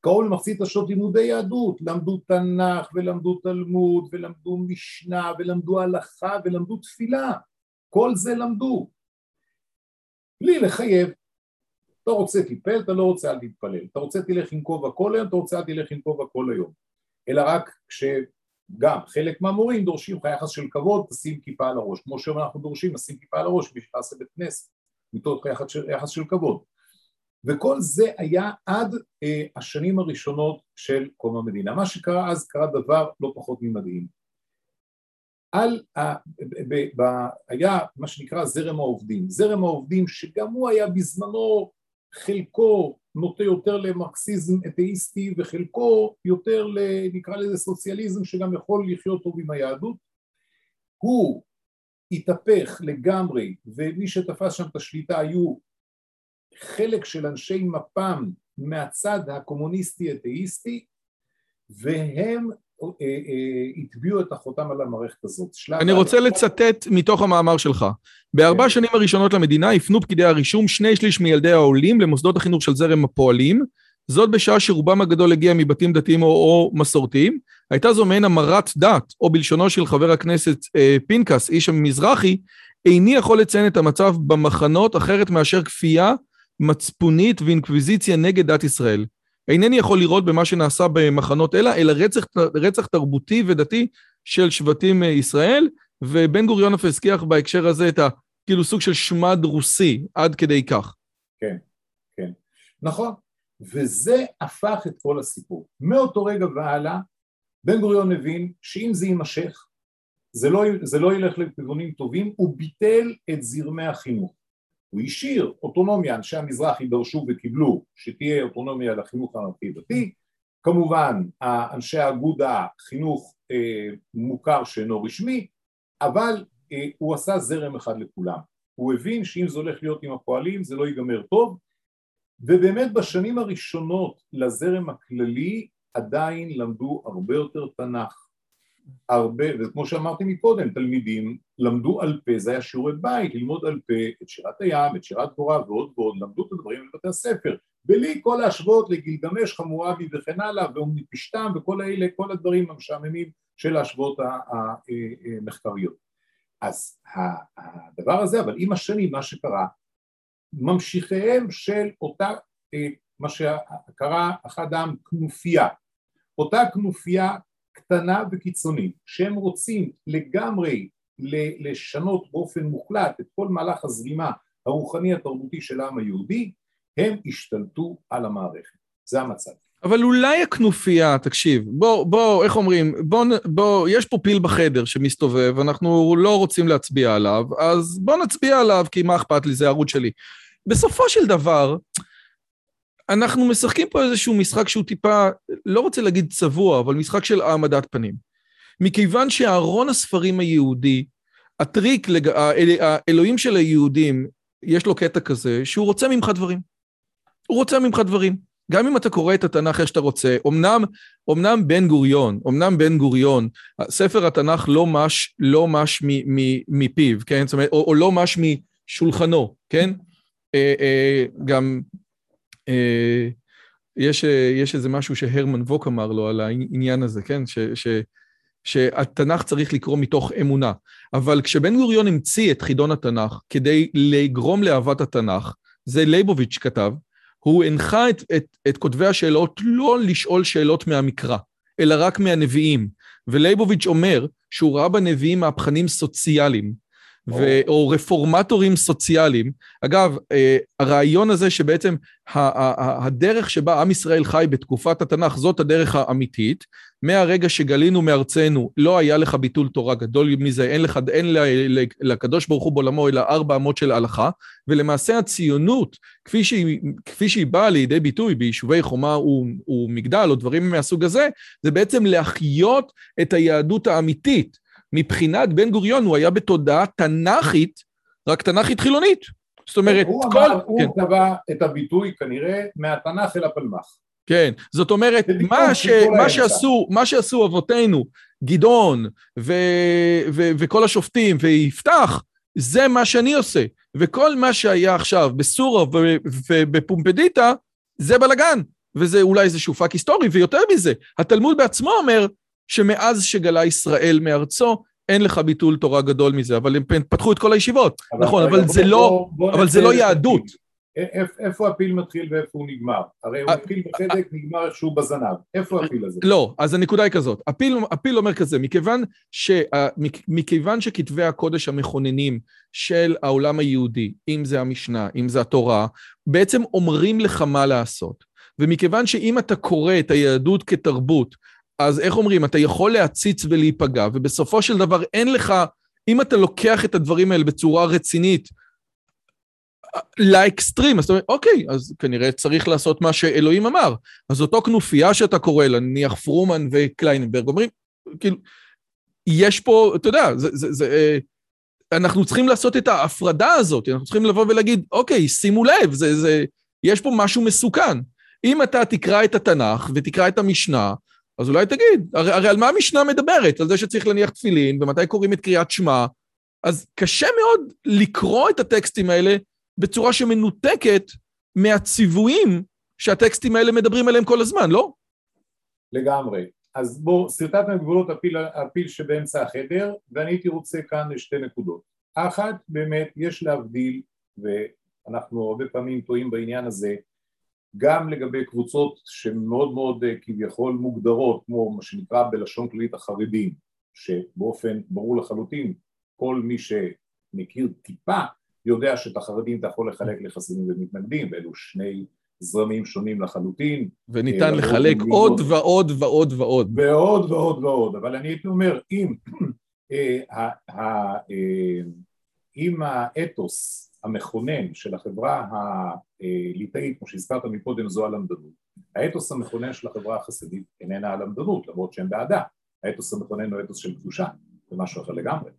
קרוב למחצית השעות לימודי יהדות, למדו תנ"ך ולמדו תלמוד ולמדו משנה ולמדו הלכה ולמדו תפילה, כל זה למדו, בלי לחייב. אתה רוצה תתפלל, אתה לא רוצה אל תתפלל, אתה רוצה תלך עם כובע כל היום, אתה רוצה אל תלך עם כובע כל היום, אלא רק כשגם חלק מהמורים דורשים לך יחס של כבוד, תשים כיפה על הראש, כמו שהיום אנחנו דורשים לשים כיפה על הראש בשביל לעשות בית כנסת, מתוך יחס יחס של כבוד, וכל זה היה עד אה, השנים הראשונות של קום המדינה, מה שקרה אז קרה דבר לא פחות ממדהים. על, ה, ב, ב, ב, היה מה שנקרא זרם העובדים, זרם העובדים שגם הוא היה בזמנו חלקו נוטה יותר למרקסיזם אתאיסטי וחלקו יותר. נקרא לזה סוציאליזם שגם יכול לחיות טוב עם היהדות הוא התהפך לגמרי ומי שתפס שם את השליטה היו חלק של אנשי מפ"ם מהצד הקומוניסטי אתאיסטי והם הטביעו את החותם על המערכת הזאת. אני רוצה לצטט מתוך המאמר שלך. בארבע כן. שנים הראשונות למדינה הפנו פקידי הרישום שני שליש מילדי העולים למוסדות החינוך של זרם הפועלים, זאת בשעה שרובם הגדול הגיע מבתים דתיים או, או מסורתיים. הייתה זו מעין המרת דת, או בלשונו של חבר הכנסת אה, פנקס, איש המזרחי, איני יכול לציין את המצב במחנות אחרת מאשר כפייה מצפונית ואינקוויזיציה נגד דת ישראל. אינני יכול לראות במה שנעשה במחנות אלא, אלא רצח, רצח תרבותי ודתי של שבטים אה, ישראל, ובן גוריון אף הזכיח בהקשר הזה את הכאילו סוג של שמד רוסי, עד כדי כך. כן, כן. נכון, וזה הפך את כל הסיפור. מאותו רגע והלאה, בן גוריון הבין שאם זה יימשך, זה לא, זה לא ילך לכיוונים טובים, הוא ביטל את זרמי החינוך. הוא השאיר אוטונומיה, אנשי המזרח יידרשו וקיבלו שתהיה אוטונומיה לחינוך הממלכתי-דתי, כמובן אנשי האגודה חינוך אה, מוכר שאינו רשמי, אבל אה, הוא עשה זרם אחד לכולם. הוא הבין שאם זה הולך להיות עם הפועלים זה לא ייגמר טוב, ובאמת בשנים הראשונות לזרם הכללי עדיין למדו הרבה יותר תנ"ך, הרבה, וכמו שאמרתי מקודם, תלמידים למדו על פה, זה היה שיעורי בית, ללמוד על פה את שירת הים, את שירת גבורה ועוד ועוד, למדו את הדברים בבתי הספר, בלי כל ההשוואות לגילגמש, חמורבי וכן הלאה, ואומני פשתם וכל האלה, כל הדברים המשעממים של ההשוואות המחקריות. אז הדבר הזה, אבל עם השנים מה שקרה, ממשיכיהם של אותה, אה, מה שקרא אחד העם כנופיה, אותה כנופיה קטנה וקיצונית שהם רוצים לגמרי לשנות באופן מוחלט את כל מהלך הזרימה הרוחני התרבותי של העם היהודי הם השתלטו על המערכת, זה המצב. אבל אולי הכנופיה, תקשיב, בוא, בוא, איך אומרים, בוא, בוא, יש פה פיל בחדר שמסתובב, אנחנו לא רוצים להצביע עליו, אז בוא נצביע עליו, כי מה אכפת לי, זה הערוץ שלי. בסופו של דבר, אנחנו משחקים פה איזשהו משחק שהוא טיפה, לא רוצה להגיד צבוע, אבל משחק של העמדת פנים. מכיוון שארון הספרים היהודי, הטריק, לג... האל... האלוהים של היהודים, יש לו קטע כזה, שהוא רוצה ממך דברים. הוא רוצה ממך דברים. גם אם אתה קורא את התנ"ך איך שאתה רוצה, אמנם, אמנם בן גוריון, אמנם בן גוריון, ספר התנ"ך לא מש, לא מש מ, מ, מפיו, כן? זאת אומרת, או, או לא מש משולחנו, כן? אה, אה, גם יש, אה, יש איזה משהו שהרמן ווק אמר לו על העניין הזה, כן? ש, ש, שהתנ"ך צריך לקרוא מתוך אמונה. אבל כשבן גוריון המציא את חידון התנ"ך כדי לגרום לאהבת התנ"ך, זה ליבוביץ' כתב, הוא הנחה את, את, את כותבי השאלות לא לשאול שאלות מהמקרא, אלא רק מהנביאים. ולייבוביץ' אומר שהוא ראה בנביאים מהפכנים סוציאליים. ו- או רפורמטורים סוציאליים. אגב, אה, הרעיון הזה שבעצם הדרך שבה עם ישראל חי בתקופת התנ"ך זאת הדרך האמיתית, מהרגע שגלינו מארצנו לא היה לך ביטול תורה גדול מזה, אין, לך, אין לקדוש ברוך הוא בעולמו אלא ארבע אמות של הלכה, ולמעשה הציונות, כפי שהיא, כפי שהיא באה לידי ביטוי ביישובי חומה ומגדל או דברים מהסוג הזה, זה בעצם להחיות את היהדות האמיתית. מבחינת בן גוריון הוא היה בתודעה תנ"כית, רק תנ"כית חילונית. זאת אומרת, הוא כל... אמר, הוא כן. קבע את הביטוי כנראה מהתנ"ך אל הפלמ"ח. כן, זאת אומרת, מה, ש, מה, שעשו, מה שעשו אבותינו, גדעון ו, ו, וכל השופטים ויפתח, זה מה שאני עושה. וכל מה שהיה עכשיו בסורה ובפומפדיטה, זה בלאגן. וזה אולי איזשהו פאק היסטורי, ויותר מזה, התלמוד בעצמו אומר, שמאז שגלה ישראל מארצו, אין לך ביטול תורה גדול מזה, אבל הם פתחו את כל הישיבות, אבל נכון, אבל זה לא, אבל זה לא יהדות. איפה הפיל מתחיל ואיפה הוא נגמר? הרי הוא מתחיל בחדק, נגמר איכשהו בזנב. איפה הפיל הזה? לא, אז הנקודה היא כזאת. הפיל, הפיל אומר כזה, מכיוון, ש, מכיוון שכתבי הקודש המכוננים של העולם היהודי, אם זה המשנה, אם זה התורה, בעצם אומרים לך מה לעשות. ומכיוון שאם אתה קורא את היהדות כתרבות, אז איך אומרים, אתה יכול להציץ ולהיפגע, ובסופו של דבר אין לך, אם אתה לוקח את הדברים האלה בצורה רצינית, לאקסטרים, אז אתה אומר, אוקיי, אז כנראה צריך לעשות מה שאלוהים אמר. אז אותו כנופיה שאתה קורא לה, נניח פרומן וקלייננברג, אומרים, כאילו, יש פה, אתה יודע, זה, זה, זה, אה, אנחנו צריכים לעשות את ההפרדה הזאת, אנחנו צריכים לבוא ולהגיד, אוקיי, שימו לב, זה, זה, יש פה משהו מסוכן. אם אתה תקרא את התנ"ך ותקרא את המשנה, אז אולי תגיד, הרי, הרי על מה המשנה מדברת? על זה שצריך להניח תפילין, ומתי קוראים את קריאת שמע? אז קשה מאוד לקרוא את הטקסטים האלה בצורה שמנותקת מהציוויים שהטקסטים האלה מדברים עליהם כל הזמן, לא? לגמרי. אז בואו, שרטטנו את גבולות הפיל, הפיל שבאמצע החדר, ואני הייתי רוצה כאן לשתי נקודות. אחת, באמת, יש להבדיל, ואנחנו הרבה פעמים טועים בעניין הזה, גם לגבי קבוצות שמאוד מאוד אה, כביכול מוגדרות, כמו מה שנקרא בלשון כללית החרדים, שבאופן ברור לחלוטין כל מי שמכיר טיפה יודע שאת החרדים אתה יכול לחלק לחסידים ומתנגדים, ואלו שני זרמים שונים לחלוטין. וניתן אה, לחלק עוד ועוד ועוד ועוד. ועוד ועוד ועוד, אבל אני הייתי אומר, אם, אה, אם האתוס המכונן של החברה הליטאית, כמו שהזכרת מקודם, זו הלמדנות. האתוס המכונן של החברה החסידית איננה הלמדנות, למרות שהם בעדה. האתוס המכונן הוא אתוס של קדושה, זה משהו אחר לגמרי.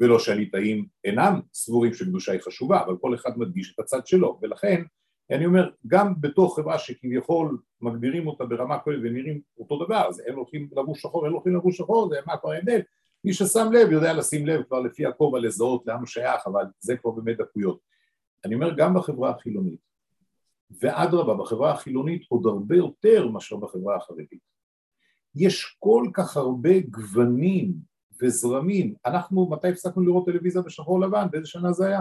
ולא שהליטאים אינם סבורים שקדושה היא חשובה, אבל כל אחד מדגיש את הצד שלו, ולכן אני אומר, גם בתוך חברה שכביכול מגדירים אותה ברמה כוללת ונראים אותו דבר, אז הם הולכים לבוש שחור, הם הולכים לבוש שחור, זה מה כבר ההבדל? מי ששם לב יודע לשים לב כבר לפי הכובע לזהות לאן הוא שייך, אבל זה כבר באמת דקויות. אני אומר גם בחברה החילונית, ואדרבה, בחברה החילונית עוד הרבה יותר מאשר בחברה החרדית. יש כל כך הרבה גוונים וזרמים. אנחנו, מתי הפסקנו לראות טלוויזיה בשחור לבן? באיזה שנה זה היה?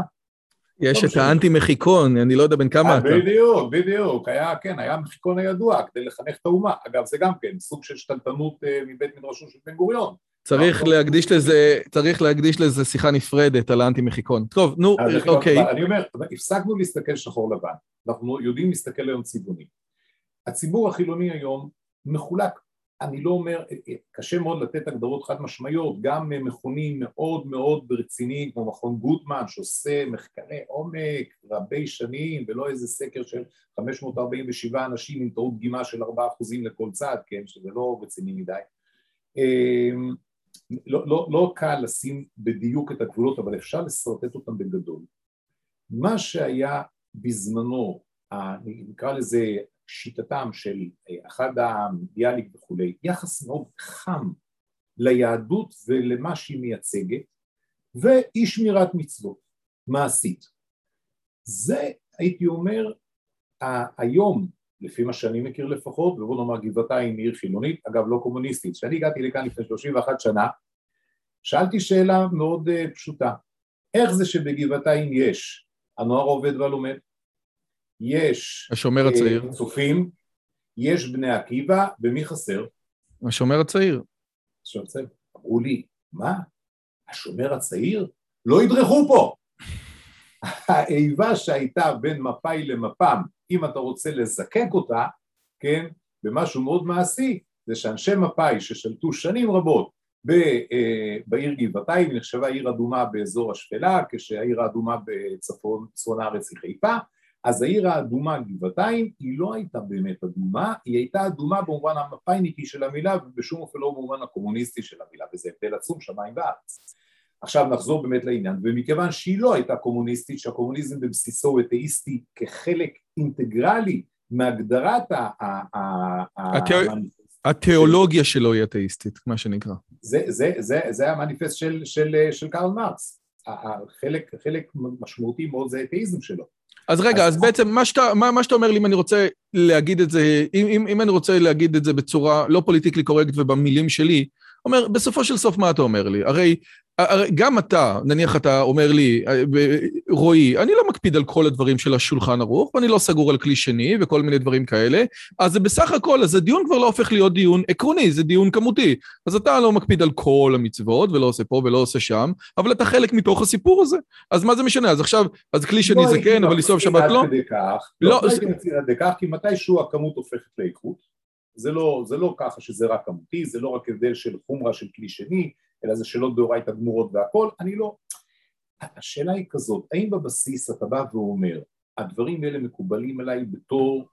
יש לא את האנטי-מחיקון, אני לא יודע בין כמה אתה. בדיוק, בדיוק, היה, כן, היה המחיקון הידוע כדי לחנך את האומה. אגב, זה גם כן סוג של שתלטנות אה, מבית מדרשו של בן גוריון. צריך להקדיש לזה, צריך להקדיש לזה שיחה נפרדת על האנטי-מחיקון. טוב, נו, אוקיי. אני אומר, הפסקנו להסתכל שחור לבן, אנחנו יודעים להסתכל היום צבעוני. הציבור החילוני היום מחולק, אני לא אומר, קשה מאוד לתת הגדרות חד משמעיות, גם מכונים מאוד מאוד רציניים כמו מכון גוטמן שעושה מחקרי עומק רבי שנים ולא איזה סקר של 547 אנשים עם טעות דגימה של 4% לכל צד, כן, שזה לא רציני מדי. לא, לא, לא קל לשים בדיוק את הגבולות, אבל אפשר לשרטט אותם בגדול. מה שהיה בזמנו, נקרא לזה שיטתם של אה, אחד הביאליק וכולי, יחס מאוד חם ליהדות ולמה שהיא מייצגת, ואי שמירת מצוות, מעשית. זה, הייתי אומר, היום לפי מה שאני מכיר לפחות, ובוא נאמר גבעתיים עיר חילונית, אגב לא קומוניסטית. כשאני הגעתי לכאן לפני 31 שנה, שאלתי שאלה מאוד uh, פשוטה, איך זה שבגבעתיים יש הנוער עובד והלומד, יש השומר הצעיר, uh, צופים, יש בני עקיבא, ומי חסר? השומר הצעיר. השומר הצעיר. אמרו לי, מה? השומר הצעיר? לא ידרכו פה! האיבה שהייתה בין מפא"י למפ"ם אם אתה רוצה לזקק אותה, כן, במשהו מאוד מעשי, זה שאנשי מפא"י ששלטו שנים רבות אה, בעיר גבעתיים, נחשבה עיר אדומה באזור השפלה, כשהעיר האדומה בצפון צפון הארץ היא חיפה, אז העיר האדומה גבעתיים היא לא הייתה באמת אדומה, היא הייתה אדומה במובן המפא"יניקי של המילה ובשום אופן לא במובן הקומוניסטי של המילה, וזה הבדל עצום שמיים וארץ. עכשיו נחזור באמת לעניין, ומכיוון שהיא לא הייתה קומוניסטית, שהקומוניזם בבסיסו הוא אתאיסטי כחלק אינטגרלי מהגדרת התיאולוגיה שלו היא אתאיסטית, מה שנקרא. זה המניפסט של קרל מרקס. חלק משמעותי מאוד זה האתאיזם שלו. אז רגע, אז בעצם מה שאתה, מה, מה שאתה אומר לי, אם אני רוצה להגיד את זה, אם, אם, אם אני רוצה להגיד את זה בצורה לא פוליטיקלי קורקט ובמילים שלי, אומר, בסופו של סוף מה אתה אומר לי? הרי גם אתה, נניח אתה אומר לי, אה, רועי, אני לא מקפיד על כל הדברים של השולחן ערוך, ואני לא סגור על כלי שני וכל מיני דברים כאלה, אז זה בסך הכל, אז הדיון כבר לא הופך להיות דיון עקרוני, זה דיון כמותי. אז אתה לא מקפיד על כל המצוות, ולא עושה פה ולא עושה שם, אבל אתה חלק מתוך הסיפור הזה. אז מה זה משנה? אז עכשיו, אז כלי שני זה כן, אבל לנסוע שבת לא? לא, לא הייתי מציע עד כך, כי מתישהו הכמות הופכת לאיכות. זה לא, זה לא ככה שזה רק כמותי, זה לא רק הבדל של חומרה של כלי שני, אלא זה שאלות דאורייתא גמורות והכל, אני לא... השאלה היא כזאת, האם בבסיס אתה בא ואומר, הדברים האלה מקובלים עליי בתור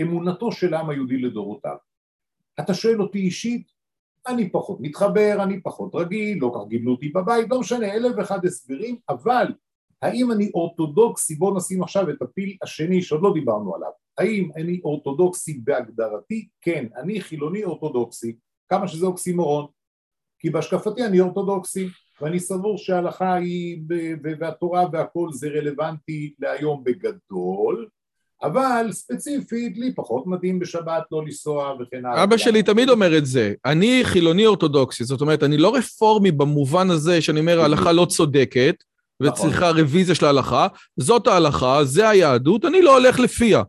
אמונתו של העם היהודי לדורותיו. אתה שואל אותי אישית, אני פחות מתחבר, אני פחות רגיל, לא כך גידלו אותי בבית, לא משנה, אלף ואחד הסברים, אבל האם אני אורתודוקסי, בואו נשים עכשיו את הפיל השני שעוד לא דיברנו עליו, האם אני אורתודוקסי בהגדרתי? כן, אני חילוני אורתודוקסי, כמה שזה אוקסימורון, כי בהשקפתי אני אורתודוקסי, ואני סבור שההלכה היא, והתורה והכל זה רלוונטי להיום בגדול, אבל ספציפית לי פחות מתאים בשבת לא לנסוע וכן הלאה. אבא שלי תמיד אומר את זה, אני חילוני אורתודוקסי, זאת אומרת, אני לא רפורמי במובן הזה שאני אומר ההלכה לא צודקת, וצריכה נכון. רוויזיה של ההלכה, זאת ההלכה, זה היהדות, אני לא הולך לפיה.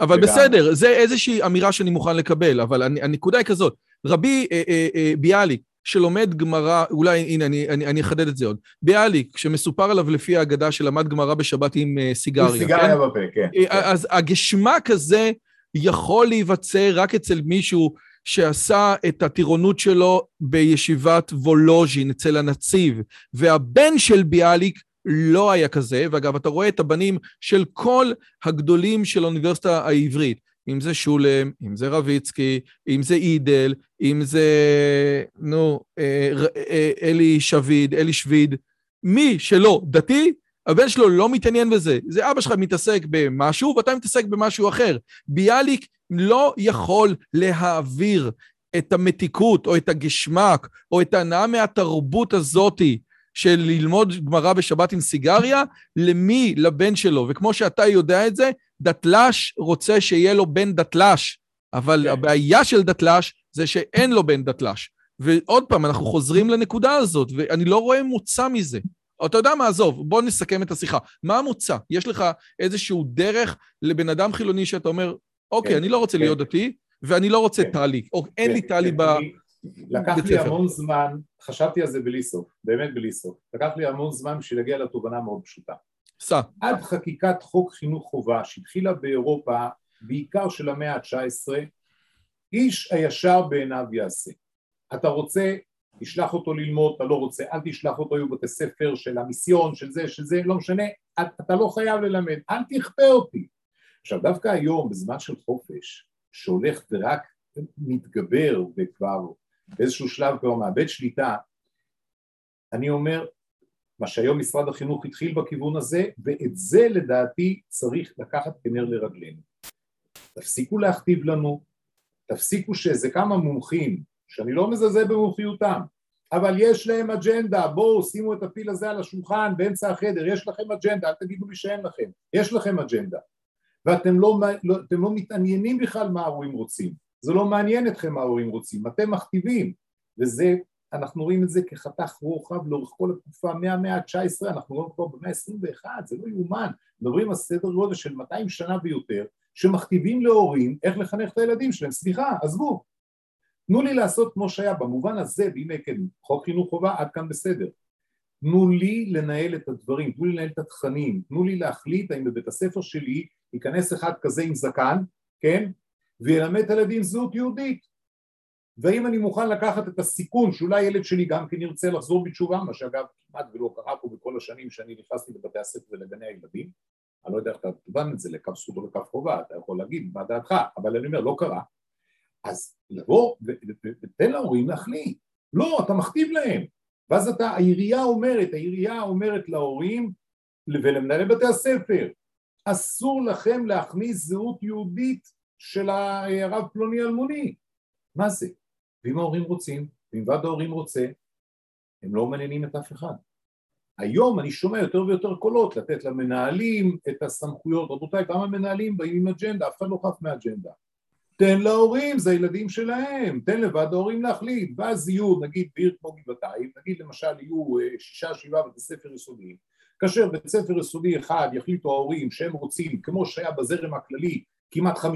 אבל וגם... בסדר, זה איזושהי אמירה שאני מוכן לקבל, אבל הנקודה היא כזאת, רבי אה, אה, אה, ביאליק, שלומד גמרא, אולי, הנה, אני, אני, אני אחדד את זה עוד. ביאליק, שמסופר עליו לפי ההגדה שלמד גמרא בשבת עם uh, סיגריה, עם סיגריה כן? בפה, כן. אז הגשמק הזה יכול להיווצר רק אצל מישהו שעשה את הטירונות שלו בישיבת וולוז'ין אצל הנציב, והבן של ביאליק לא היה כזה, ואגב, אתה רואה את הבנים של כל הגדולים של האוניברסיטה העברית. אם זה שולם, אם זה רביצקי, אם זה אידל, אם זה, נו, אה, אה, אלי שביד, אלי שביד, מי שלא דתי, הבן שלו לא מתעניין בזה. זה אבא שלך מתעסק במשהו ואתה מתעסק במשהו אחר. ביאליק לא יכול להעביר את המתיקות או את הגשמק או את ההנאה מהתרבות הזאתי של ללמוד גמרא בשבת עם סיגריה, למי? לבן שלו. וכמו שאתה יודע את זה, דתל"ש רוצה שיהיה לו בן דתל"ש, אבל כן. הבעיה של דתל"ש זה שאין לו בן דתל"ש. ועוד פעם, אנחנו חוזרים לנקודה הזאת, ואני לא רואה מוצא מזה. אתה יודע מה, עזוב, בוא נסכם את השיחה. מה המוצא? יש לך איזשהו דרך לבן אדם חילוני שאתה אומר, אוקיי, כן, אני לא רוצה כן. להיות דתי, ואני לא רוצה כן. טלי, או אין כן, לי טלי כן. ב... לקח לי המון זמן, חשבתי על זה בלי סוף, באמת בלי סוף. לקח לי המון זמן בשביל להגיע לתובנה מאוד פשוטה. סע. עד חקיקת חוק חינוך חובה שהתחילה באירופה, בעיקר של המאה ה-19, איש הישר בעיניו יעשה. אתה רוצה, תשלח אותו ללמוד, אתה לא רוצה, אל תשלח אותו, היו בתי ספר של המיסיון, של זה, של זה, לא משנה, אתה לא חייב ללמד, אל תכפה אותי. עכשיו דווקא היום, בזמן של חופש, שהולך ורק מתגבר וכבר באיזשהו שלב כבר מאבד שליטה, אני אומר, מה שהיום משרד החינוך התחיל בכיוון הזה, ואת זה לדעתי צריך לקחת כנר לרגלינו. תפסיקו להכתיב לנו, תפסיקו שאיזה כמה מומחים, שאני לא מזלזל במומחיותם, אבל יש להם אג'נדה, בואו שימו את הפיל הזה על השולחן באמצע החדר, יש לכם אג'נדה, אל תגידו לי שאין לכם, יש לכם אג'נדה. ואתם לא, לא, לא מתעניינים בכלל מה ההורים רוצים, זה לא מעניין אתכם מה ההורים רוצים, אתם מכתיבים, וזה אנחנו רואים את זה כחתך רוחב לאורך כל התקופה מהמאה ה-19, אנחנו רואים כבר במאה ה-21, זה לא יאומן, מדברים על סדר גודל של 200 שנה ויותר, שמכתיבים להורים איך לחנך את הילדים שלהם, סליחה, עזבו, תנו לי לעשות כמו שהיה, במובן הזה, והנה כן, חוק חינוך חובה, עד כאן בסדר. תנו לי לנהל את הדברים, תנו לי לנהל את התכנים, תנו לי להחליט האם בבית הספר שלי ייכנס אחד כזה עם זקן, כן, וילמד את הילדים זהות יהודית. והאם אני מוכן לקחת את הסיכון שאולי ילד שלי גם כן ירצה לחזור בתשובה, מה שאגב כמעט ולא קרה פה בכל השנים שאני נכנסתי לבתי הספר ולגני הילדים, אני לא יודע איך אתה תובן את זה לקו זכות או לקו חובה, אתה יכול להגיד מה דעתך, אבל אני אומר לא קרה, אז לבוא ותן להורים להחליט, לא, אתה מכתיב להם, ואז אתה, העירייה אומרת, העירייה אומרת להורים ולמנהלי בתי הספר, אסור לכם להכניס זהות יהודית של הרב פלוני אלמוני, מה זה? ואם ההורים רוצים, ואם ועד ההורים רוצה, הם לא מעניינים את אף אחד. היום אני שומע יותר ויותר קולות לתת למנהלים את הסמכויות, רבותיי כמה מנהלים באים עם אג'נדה, אף אחד לא חף מאג'נדה. תן להורים, זה הילדים שלהם, תן לוועד ההורים להחליט, ואז יהיו נגיד בעיר כמו גבעתיים, נגיד למשל יהיו אה, שישה שבעה בתי ספר יסודיים, כאשר בית ספר יסודי אחד יחליטו ההורים שהם רוצים, כמו שהיה בזרם הכללי, כמעט 50%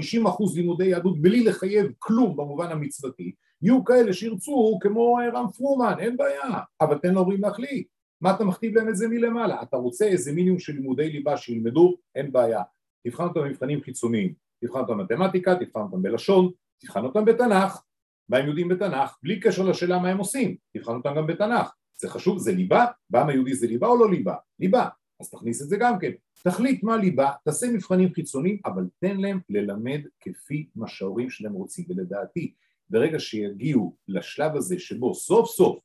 לימודי יהדות בלי לחייב כלום במובן המצוותי, יהיו כאלה שירצו כמו רם פרומן, אין בעיה, אבל תן להורים להחליט. מה אתה מכתיב להם את זה מלמעלה? אתה רוצה איזה מינימום של לימודי ליבה שילמדו? אין בעיה. תבחן אותם במבחנים חיצוניים, תבחן אותם במתמטיקה, תבחן אותם בלשון, תבחן אותם בתנ"ך, מה הם יודעים בתנ"ך, בלי קשר לשאלה מה הם עושים, תבחן אותם גם בתנ"ך. זה חשוב, זה ליבה? בעם היהודי זה ליבה או לא ליבה? ליבה. אז תכניס את זה גם כן. תחליט מה ליבה, תעשה מבחנים חיצוניים, אבל תן להם ללמד כפי מה שההורים שלהם רוצים. ולדעתי, ברגע שיגיעו לשלב הזה שבו סוף סוף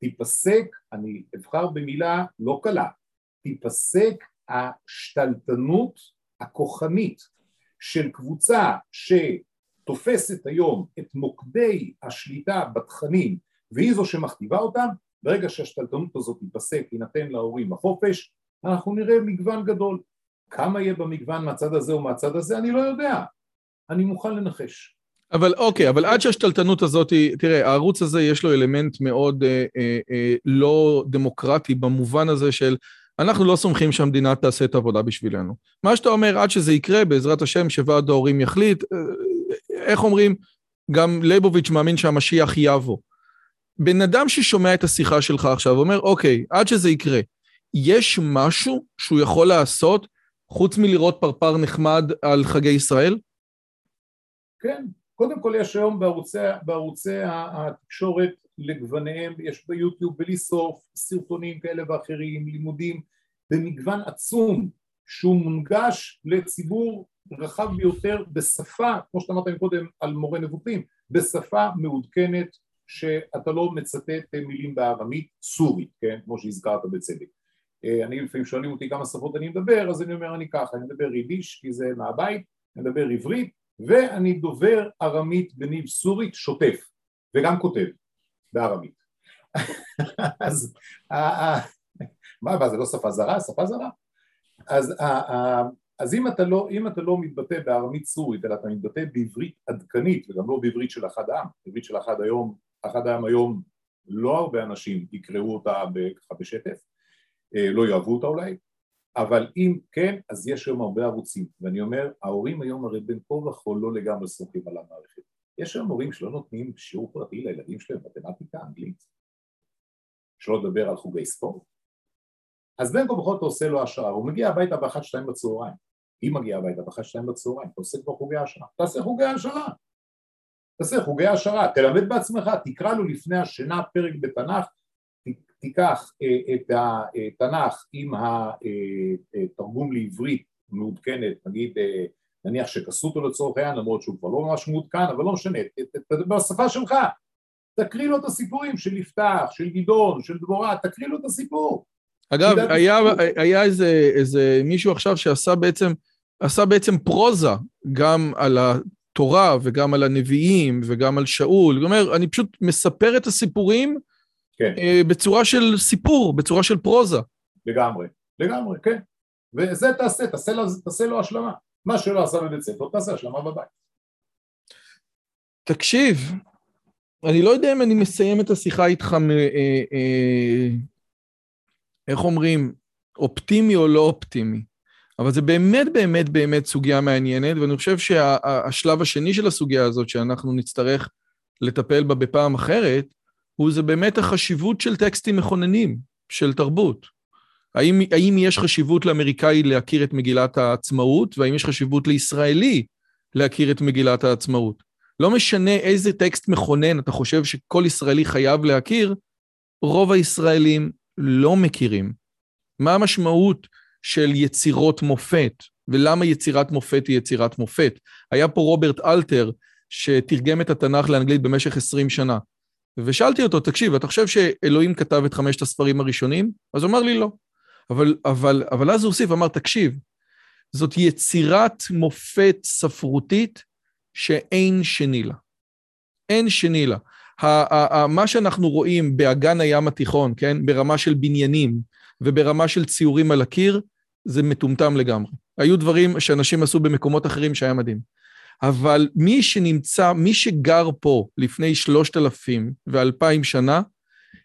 תיפסק, אני אבחר במילה לא קלה, תיפסק השתלטנות הכוחנית של קבוצה שתופסת היום את מוקדי השליטה בתכנים והיא זו שמכתיבה אותם, ברגע שהשתלטנות הזאת תיפסק, יינתן להורים החופש, אנחנו נראה מגוון גדול. כמה יהיה במגוון מהצד הזה או מהצד הזה, אני לא יודע. אני מוכן לנחש. אבל אוקיי, אבל עד שהשתלטנות הזאת, תראה, הערוץ הזה יש לו אלמנט מאוד אה, אה, אה, לא דמוקרטי במובן הזה של אנחנו לא סומכים שהמדינה תעשה את העבודה בשבילנו. מה שאתה אומר, עד שזה יקרה, בעזרת השם, שוועד ההורים יחליט, אה, איך אומרים, גם ליבוביץ' מאמין שהמשיח יבוא. בן אדם ששומע את השיחה שלך עכשיו אומר, אוקיי, עד שזה יקרה, יש משהו שהוא יכול לעשות חוץ מלראות פרפר נחמד על חגי ישראל? כן, קודם כל יש היום בערוצי, בערוצי התקשורת לגווניהם, יש ביוטיוב בלי סוף סרטונים כאלה ואחרים, לימודים במגוון עצום שהוא מונגש לציבור רחב ביותר בשפה, כמו שאתה אמרת קודם על מורה נבוכים, בשפה מעודכנת שאתה לא מצטט מילים בארמית סורית, כן, כמו שהזכרת בצדק. אה, אני לפעמים שואלים אותי כמה שפות אני מדבר, אז אני אומר אני ככה, אני מדבר יידיש כי זה מהבית, אני מדבר עברית ואני דובר ארמית בניב סורית שוטף וגם כותב בארמית. אז מה, מה זה לא שפה זרה? שפה זרה. אז, אז אם, אתה לא, אם אתה לא מתבטא בארמית סורית אלא אתה מתבטא בעברית עדכנית וגם לא בעברית של אחד העם, בעברית של אחד היום, אחד העם היום לא הרבה אנשים יקראו אותה ככה בשטף, אה, לא יאהבו אותה אולי, אבל אם כן, אז יש היום הרבה ערוצים, ואני אומר, ההורים היום הרי בין כה וכה לא לגמרי סומכים על המערכת. יש היום הורים שלא נותנים שיעור פרטי לילדים שלהם מתמטיקה, אנגלית, שלא לדבר על חוגי ספורט. אז בין כה וכה אתה עושה לו השערה, הוא מגיע הביתה באחת שתיים בצהריים, היא מגיעה הביתה באחת שתיים בצהריים, אתה עושה כבר חוגי העשרה, תעשה חוגי העשרה, תעשה חוגי העשרה, תלמד בעצמך, תקרא לו לפני השינה פרק בתנ"ך, תיקח אה, את התנ"ך עם התרגום אה, לעברית מעודכנת, נגיד אה, נניח שכסו אותו לצורך העניין, למרות שהוא כבר לא ממש מעודכן, אבל לא משנה, תדבר בשפה שלך, תקריא לו את הסיפורים של יפתח, של גדעון, של דבורה, תקריא לו את הסיפור. אגב, היה, היה איזה, איזה מישהו עכשיו שעשה בעצם, עשה בעצם פרוזה גם על התורה וגם על הנביאים וגם על שאול. זאת אומרת, אני פשוט מספר את הסיפורים כן. אה, בצורה של סיפור, בצורה של פרוזה. לגמרי, לגמרי, כן. וזה תעשה, תעשה לו, תעשה לו השלמה. מה שלא עשה בבית ספר, תעשה השלמה בבית. תקשיב, אני לא יודע אם אני מסיים את השיחה איתך, מ, אה, אה, איך אומרים, אופטימי או לא אופטימי, אבל זה באמת באמת באמת סוגיה מעניינת, ואני חושב שהשלב שה, השני של הסוגיה הזאת, שאנחנו נצטרך לטפל בה בפעם אחרת, הוא זה באמת החשיבות של טקסטים מכוננים, של תרבות. האם, האם יש חשיבות לאמריקאי להכיר את מגילת העצמאות, והאם יש חשיבות לישראלי להכיר את מגילת העצמאות? לא משנה איזה טקסט מכונן אתה חושב שכל ישראלי חייב להכיר, רוב הישראלים לא מכירים. מה המשמעות של יצירות מופת, ולמה יצירת מופת היא יצירת מופת? היה פה רוברט אלתר, שתרגם את התנ"ך לאנגלית במשך 20 שנה. ושאלתי אותו, תקשיב, אתה חושב שאלוהים כתב את חמשת הספרים הראשונים? אז הוא אמר לי לא. אבל, אבל, אבל אז הוא הוסיף, אמר, תקשיב, זאת יצירת מופת ספרותית שאין שני לה. אין שני לה. מה שאנחנו רואים באגן הים התיכון, כן, ברמה של בניינים וברמה של ציורים על הקיר, זה מטומטם לגמרי. היו דברים שאנשים עשו במקומות אחרים שהיה מדהים. אבל מי שנמצא, מי שגר פה לפני שלושת אלפים ואלפיים שנה,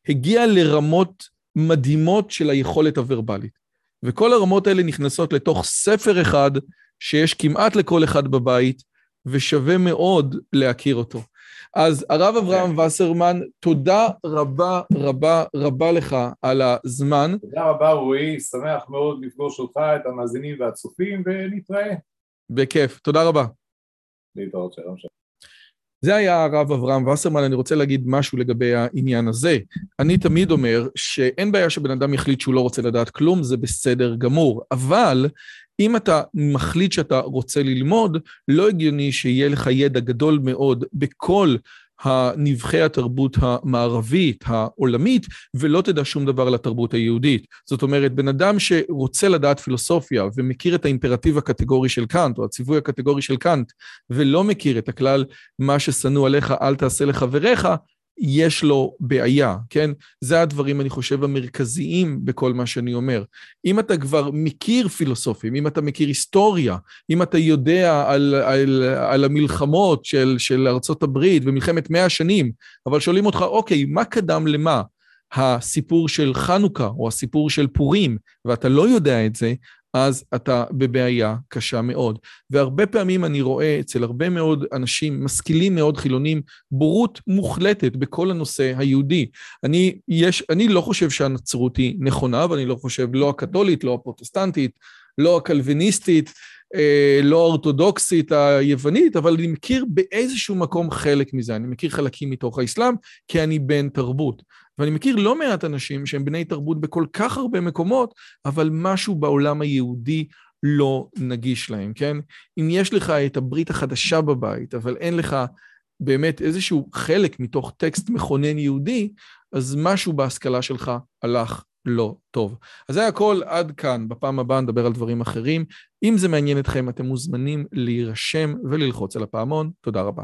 הגיע לרמות מדהימות של היכולת הוורבלית. וכל הרמות האלה נכנסות לתוך ספר אחד שיש כמעט לכל אחד בבית, ושווה מאוד להכיר אותו. אז הרב אברהם כן. וסרמן, תודה רבה רבה רבה לך על הזמן. תודה רבה רועי, שמח מאוד לפגוש אותך, את המאזינים והצופים, ונתראה. בכיף, תודה רבה. להתראות, שלום שלום. זה היה הרב אברהם וסרמן, אני רוצה להגיד משהו לגבי העניין הזה. אני תמיד אומר שאין בעיה שבן אדם יחליט שהוא לא רוצה לדעת כלום, זה בסדר גמור, אבל אם אתה מחליט שאתה רוצה ללמוד, לא הגיוני שיהיה לך ידע גדול מאוד בכל הנבחי התרבות המערבית, העולמית, ולא תדע שום דבר על התרבות היהודית. זאת אומרת, בן אדם שרוצה לדעת פילוסופיה ומכיר את האימפרטיב הקטגורי של קאנט, או הציווי הקטגורי של קאנט, ולא מכיר את הכלל מה ששנוא עליך אל תעשה לחבריך, יש לו בעיה, כן? זה הדברים, אני חושב, המרכזיים בכל מה שאני אומר. אם אתה כבר מכיר פילוסופים, אם אתה מכיר היסטוריה, אם אתה יודע על, על, על המלחמות של, של ארצות הברית ומלחמת מאה השנים, אבל שואלים אותך, אוקיי, מה קדם למה? הסיפור של חנוכה או הסיפור של פורים, ואתה לא יודע את זה, אז אתה בבעיה קשה מאוד. והרבה פעמים אני רואה אצל הרבה מאוד אנשים, משכילים מאוד חילונים, בורות מוחלטת בכל הנושא היהודי. אני, יש, אני לא חושב שהנצרות היא נכונה, ואני לא חושב לא הקתולית, לא הפרוטסטנטית, לא הקלוויניסטית, אה, לא האורתודוקסית היוונית, אבל אני מכיר באיזשהו מקום חלק מזה. אני מכיר חלקים מתוך האסלאם, כי אני בן תרבות. ואני מכיר לא מעט אנשים שהם בני תרבות בכל כך הרבה מקומות, אבל משהו בעולם היהודי לא נגיש להם, כן? אם יש לך את הברית החדשה בבית, אבל אין לך באמת איזשהו חלק מתוך טקסט מכונן יהודי, אז משהו בהשכלה שלך הלך לא טוב. אז זה הכל עד כאן, בפעם הבאה נדבר על דברים אחרים. אם זה מעניין אתכם, אתם מוזמנים להירשם וללחוץ על הפעמון. תודה רבה.